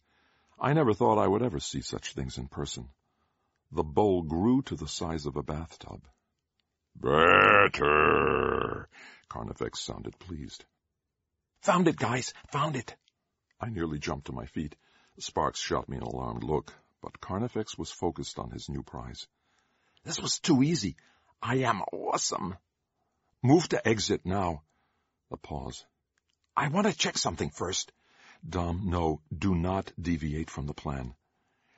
Speaker 3: I never thought I would ever see such things in person. The bowl grew to the size of a bathtub. Better! Carnifex sounded pleased.
Speaker 5: Found it, guys! Found it!
Speaker 3: I nearly jumped to my feet. Sparks shot me an alarmed look, but Carnifex was focused on his new prize.
Speaker 5: This was too easy. I am awesome.
Speaker 3: Move to exit now. A pause.
Speaker 5: I want to check something first.
Speaker 3: Dom, no, do not deviate from the plan.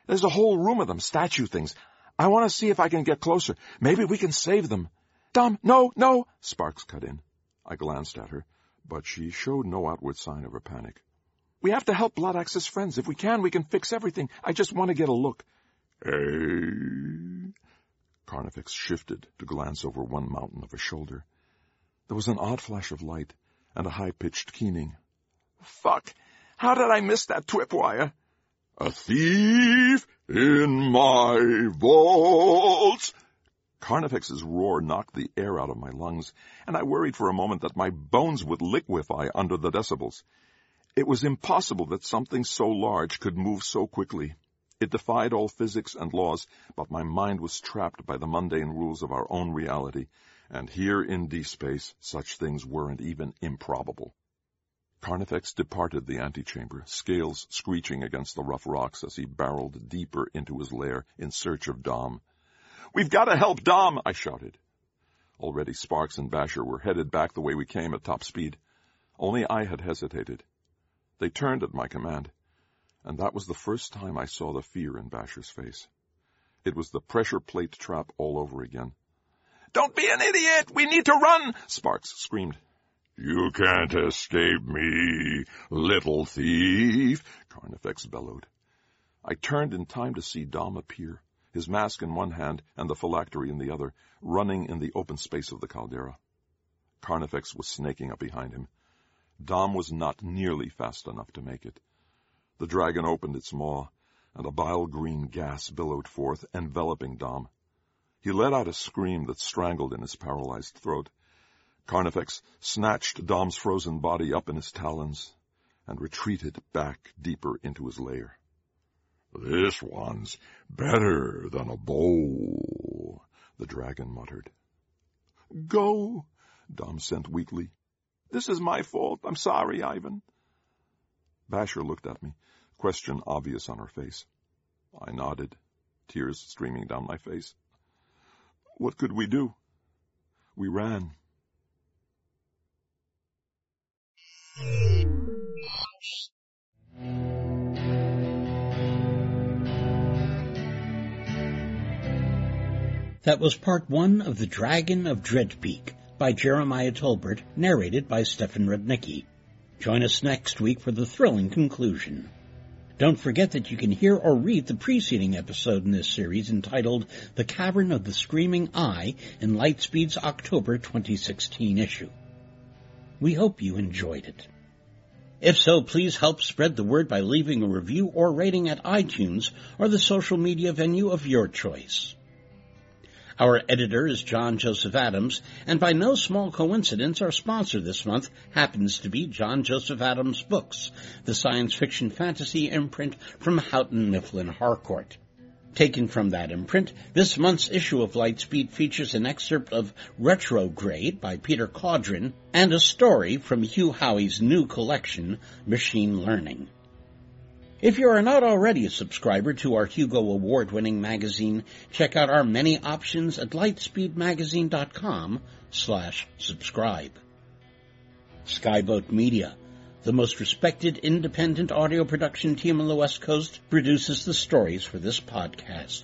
Speaker 5: There's a whole room of them, statue things. I want to see if I can get closer. Maybe we can save them. Dom, no, no!
Speaker 3: Sparks cut in. I glanced at her, but she showed no outward sign of her panic.
Speaker 5: We have to help Bloodaxe's friends. If we can, we can fix everything. I just want to get a look.
Speaker 3: Hey, Carnifex shifted to glance over one mountain of a shoulder. There was an odd flash of light and a high-pitched keening.
Speaker 5: Fuck! How did I miss that tripwire?
Speaker 3: A thief in my vaults! Carnifex's roar knocked the air out of my lungs, and I worried for a moment that my bones would liquefy under the decibels. It was impossible that something so large could move so quickly. It defied all physics and laws, but my mind was trapped by the mundane rules of our own reality, and here in D-space such things weren't even improbable. Carnifex departed the antechamber, scales screeching against the rough rocks as he barreled deeper into his lair in search of Dom.
Speaker 5: We've got to help Dom, I shouted.
Speaker 3: Already Sparks and Basher were headed back the way we came at top speed. Only I had hesitated. They turned at my command and that was the first time I saw the fear in Basher's face. It was the pressure plate trap all over again.
Speaker 5: Don't be an idiot! We need to run! Sparks screamed.
Speaker 3: You can't escape me, little thief, Carnifex bellowed. I turned in time to see Dom appear, his mask in one hand and the phylactery in the other, running in the open space of the caldera. Carnifex was snaking up behind him. Dom was not nearly fast enough to make it. The dragon opened its maw, and a bile green gas billowed forth, enveloping Dom. He let out a scream that strangled in his paralyzed throat. Carnifex snatched Dom's frozen body up in his talons and retreated back deeper into his lair. This one's better than a bowl, the dragon muttered.
Speaker 5: Go, Dom sent weakly. This is my fault. I'm sorry, Ivan.
Speaker 3: Basher looked at me, question obvious on her face. I nodded, tears streaming down my face. What could we do? We ran.
Speaker 2: That was part one of The Dragon of Dread Peak by Jeremiah Tolbert, narrated by Stefan Rudnicki. Join us next week for the thrilling conclusion. Don't forget that you can hear or read the preceding episode in this series entitled The Cavern of the Screaming Eye in Lightspeed's October 2016 issue. We hope you enjoyed it. If so, please help spread the word by leaving a review or rating at iTunes or the social media venue of your choice. Our editor is John Joseph Adams, and by no small coincidence, our sponsor this month happens to be John Joseph Adams Books, the science fiction fantasy imprint from Houghton Mifflin Harcourt. Taken from that imprint, this month's issue of Lightspeed features an excerpt of Retrograde by Peter Cawdron and a story from Hugh Howey's new collection, Machine Learning. If you are not already a subscriber to our Hugo Award-winning magazine, check out our many options at lightspeedmagazine.com slash subscribe. Skyboat Media, the most respected independent audio production team on the West Coast, produces the stories for this podcast.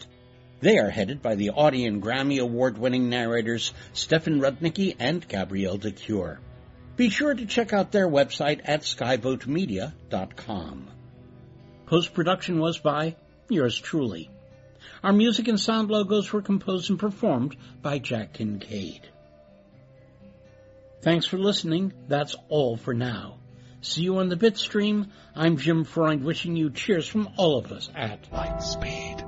Speaker 2: They are headed by the Audie and Grammy Award-winning narrators Stefan Rudnicki and Gabrielle de Cuir. Be sure to check out their website at skyboatmedia.com. Post-production was by yours truly. Our music and sound logos were composed and performed by Jack Kincaid. Thanks for listening. That's all for now. See you on the Bitstream. I'm Jim Freund wishing you cheers from all of us at Lightspeed.